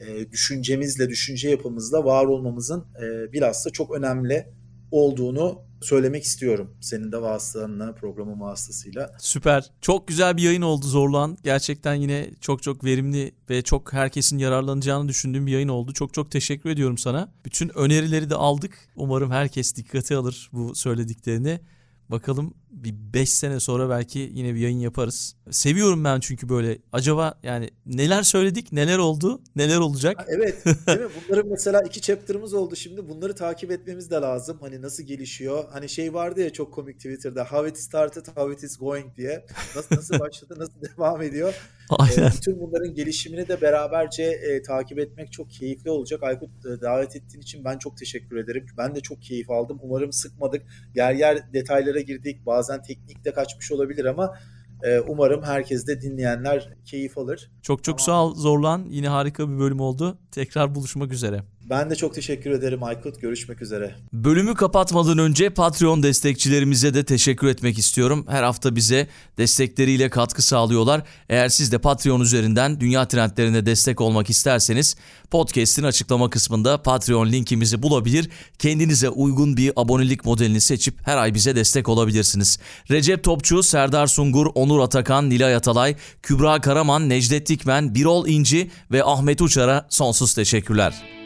e, düşüncemizle, düşünce yapımızla var olmamızın e, bilhassa çok önemli olduğunu söylemek istiyorum. Senin de vasıtanla, programın vasıtasıyla. Süper. Çok güzel bir yayın oldu Zorlan. Gerçekten yine çok çok verimli ve çok herkesin yararlanacağını düşündüğüm bir yayın oldu. Çok çok teşekkür ediyorum sana. Bütün önerileri de aldık. Umarım herkes dikkate alır bu söylediklerini. Bakalım bir 5 sene sonra belki yine bir yayın yaparız. Seviyorum ben çünkü böyle acaba yani neler söyledik, neler oldu, neler olacak? Evet, değil mi? Bunların mesela iki chapter'ımız oldu şimdi. Bunları takip etmemiz de lazım. Hani nasıl gelişiyor? Hani şey vardı ya çok komik Twitter'da. How it started, how it is going diye. Nasıl nasıl başladı, nasıl devam ediyor? Aynen. E, bütün bunların gelişimini de beraberce e, takip etmek çok keyifli olacak. Aykut e, davet ettiğin için ben çok teşekkür ederim. Ben de çok keyif aldım. Umarım sıkmadık. Yer yer detaylara girdik. Bazen teknikte kaçmış olabilir ama e, umarım herkes de dinleyenler keyif alır. Çok çok Tamam. sağ ol Zorlan. Yine harika bir bölüm oldu. Tekrar buluşmak üzere. Ben de çok teşekkür ederim Aykut. Görüşmek üzere. Bölümü kapatmadan önce Patreon destekçilerimize de teşekkür etmek istiyorum. Her hafta bize destekleriyle katkı sağlıyorlar. Eğer siz de Patreon üzerinden dünya trendlerine destek olmak isterseniz podcast'in açıklama kısmında Patreon linkimizi bulabilir. Kendinize uygun bir abonelik modelini seçip her ay bize destek olabilirsiniz. Recep Topçu, Serdar Sungur, Onur Atakan, Nilay Atalay, Kübra Karaman, Necdet Dikmen, Birol İnci ve Ahmet Uçar'a sonsuz teşekkürler.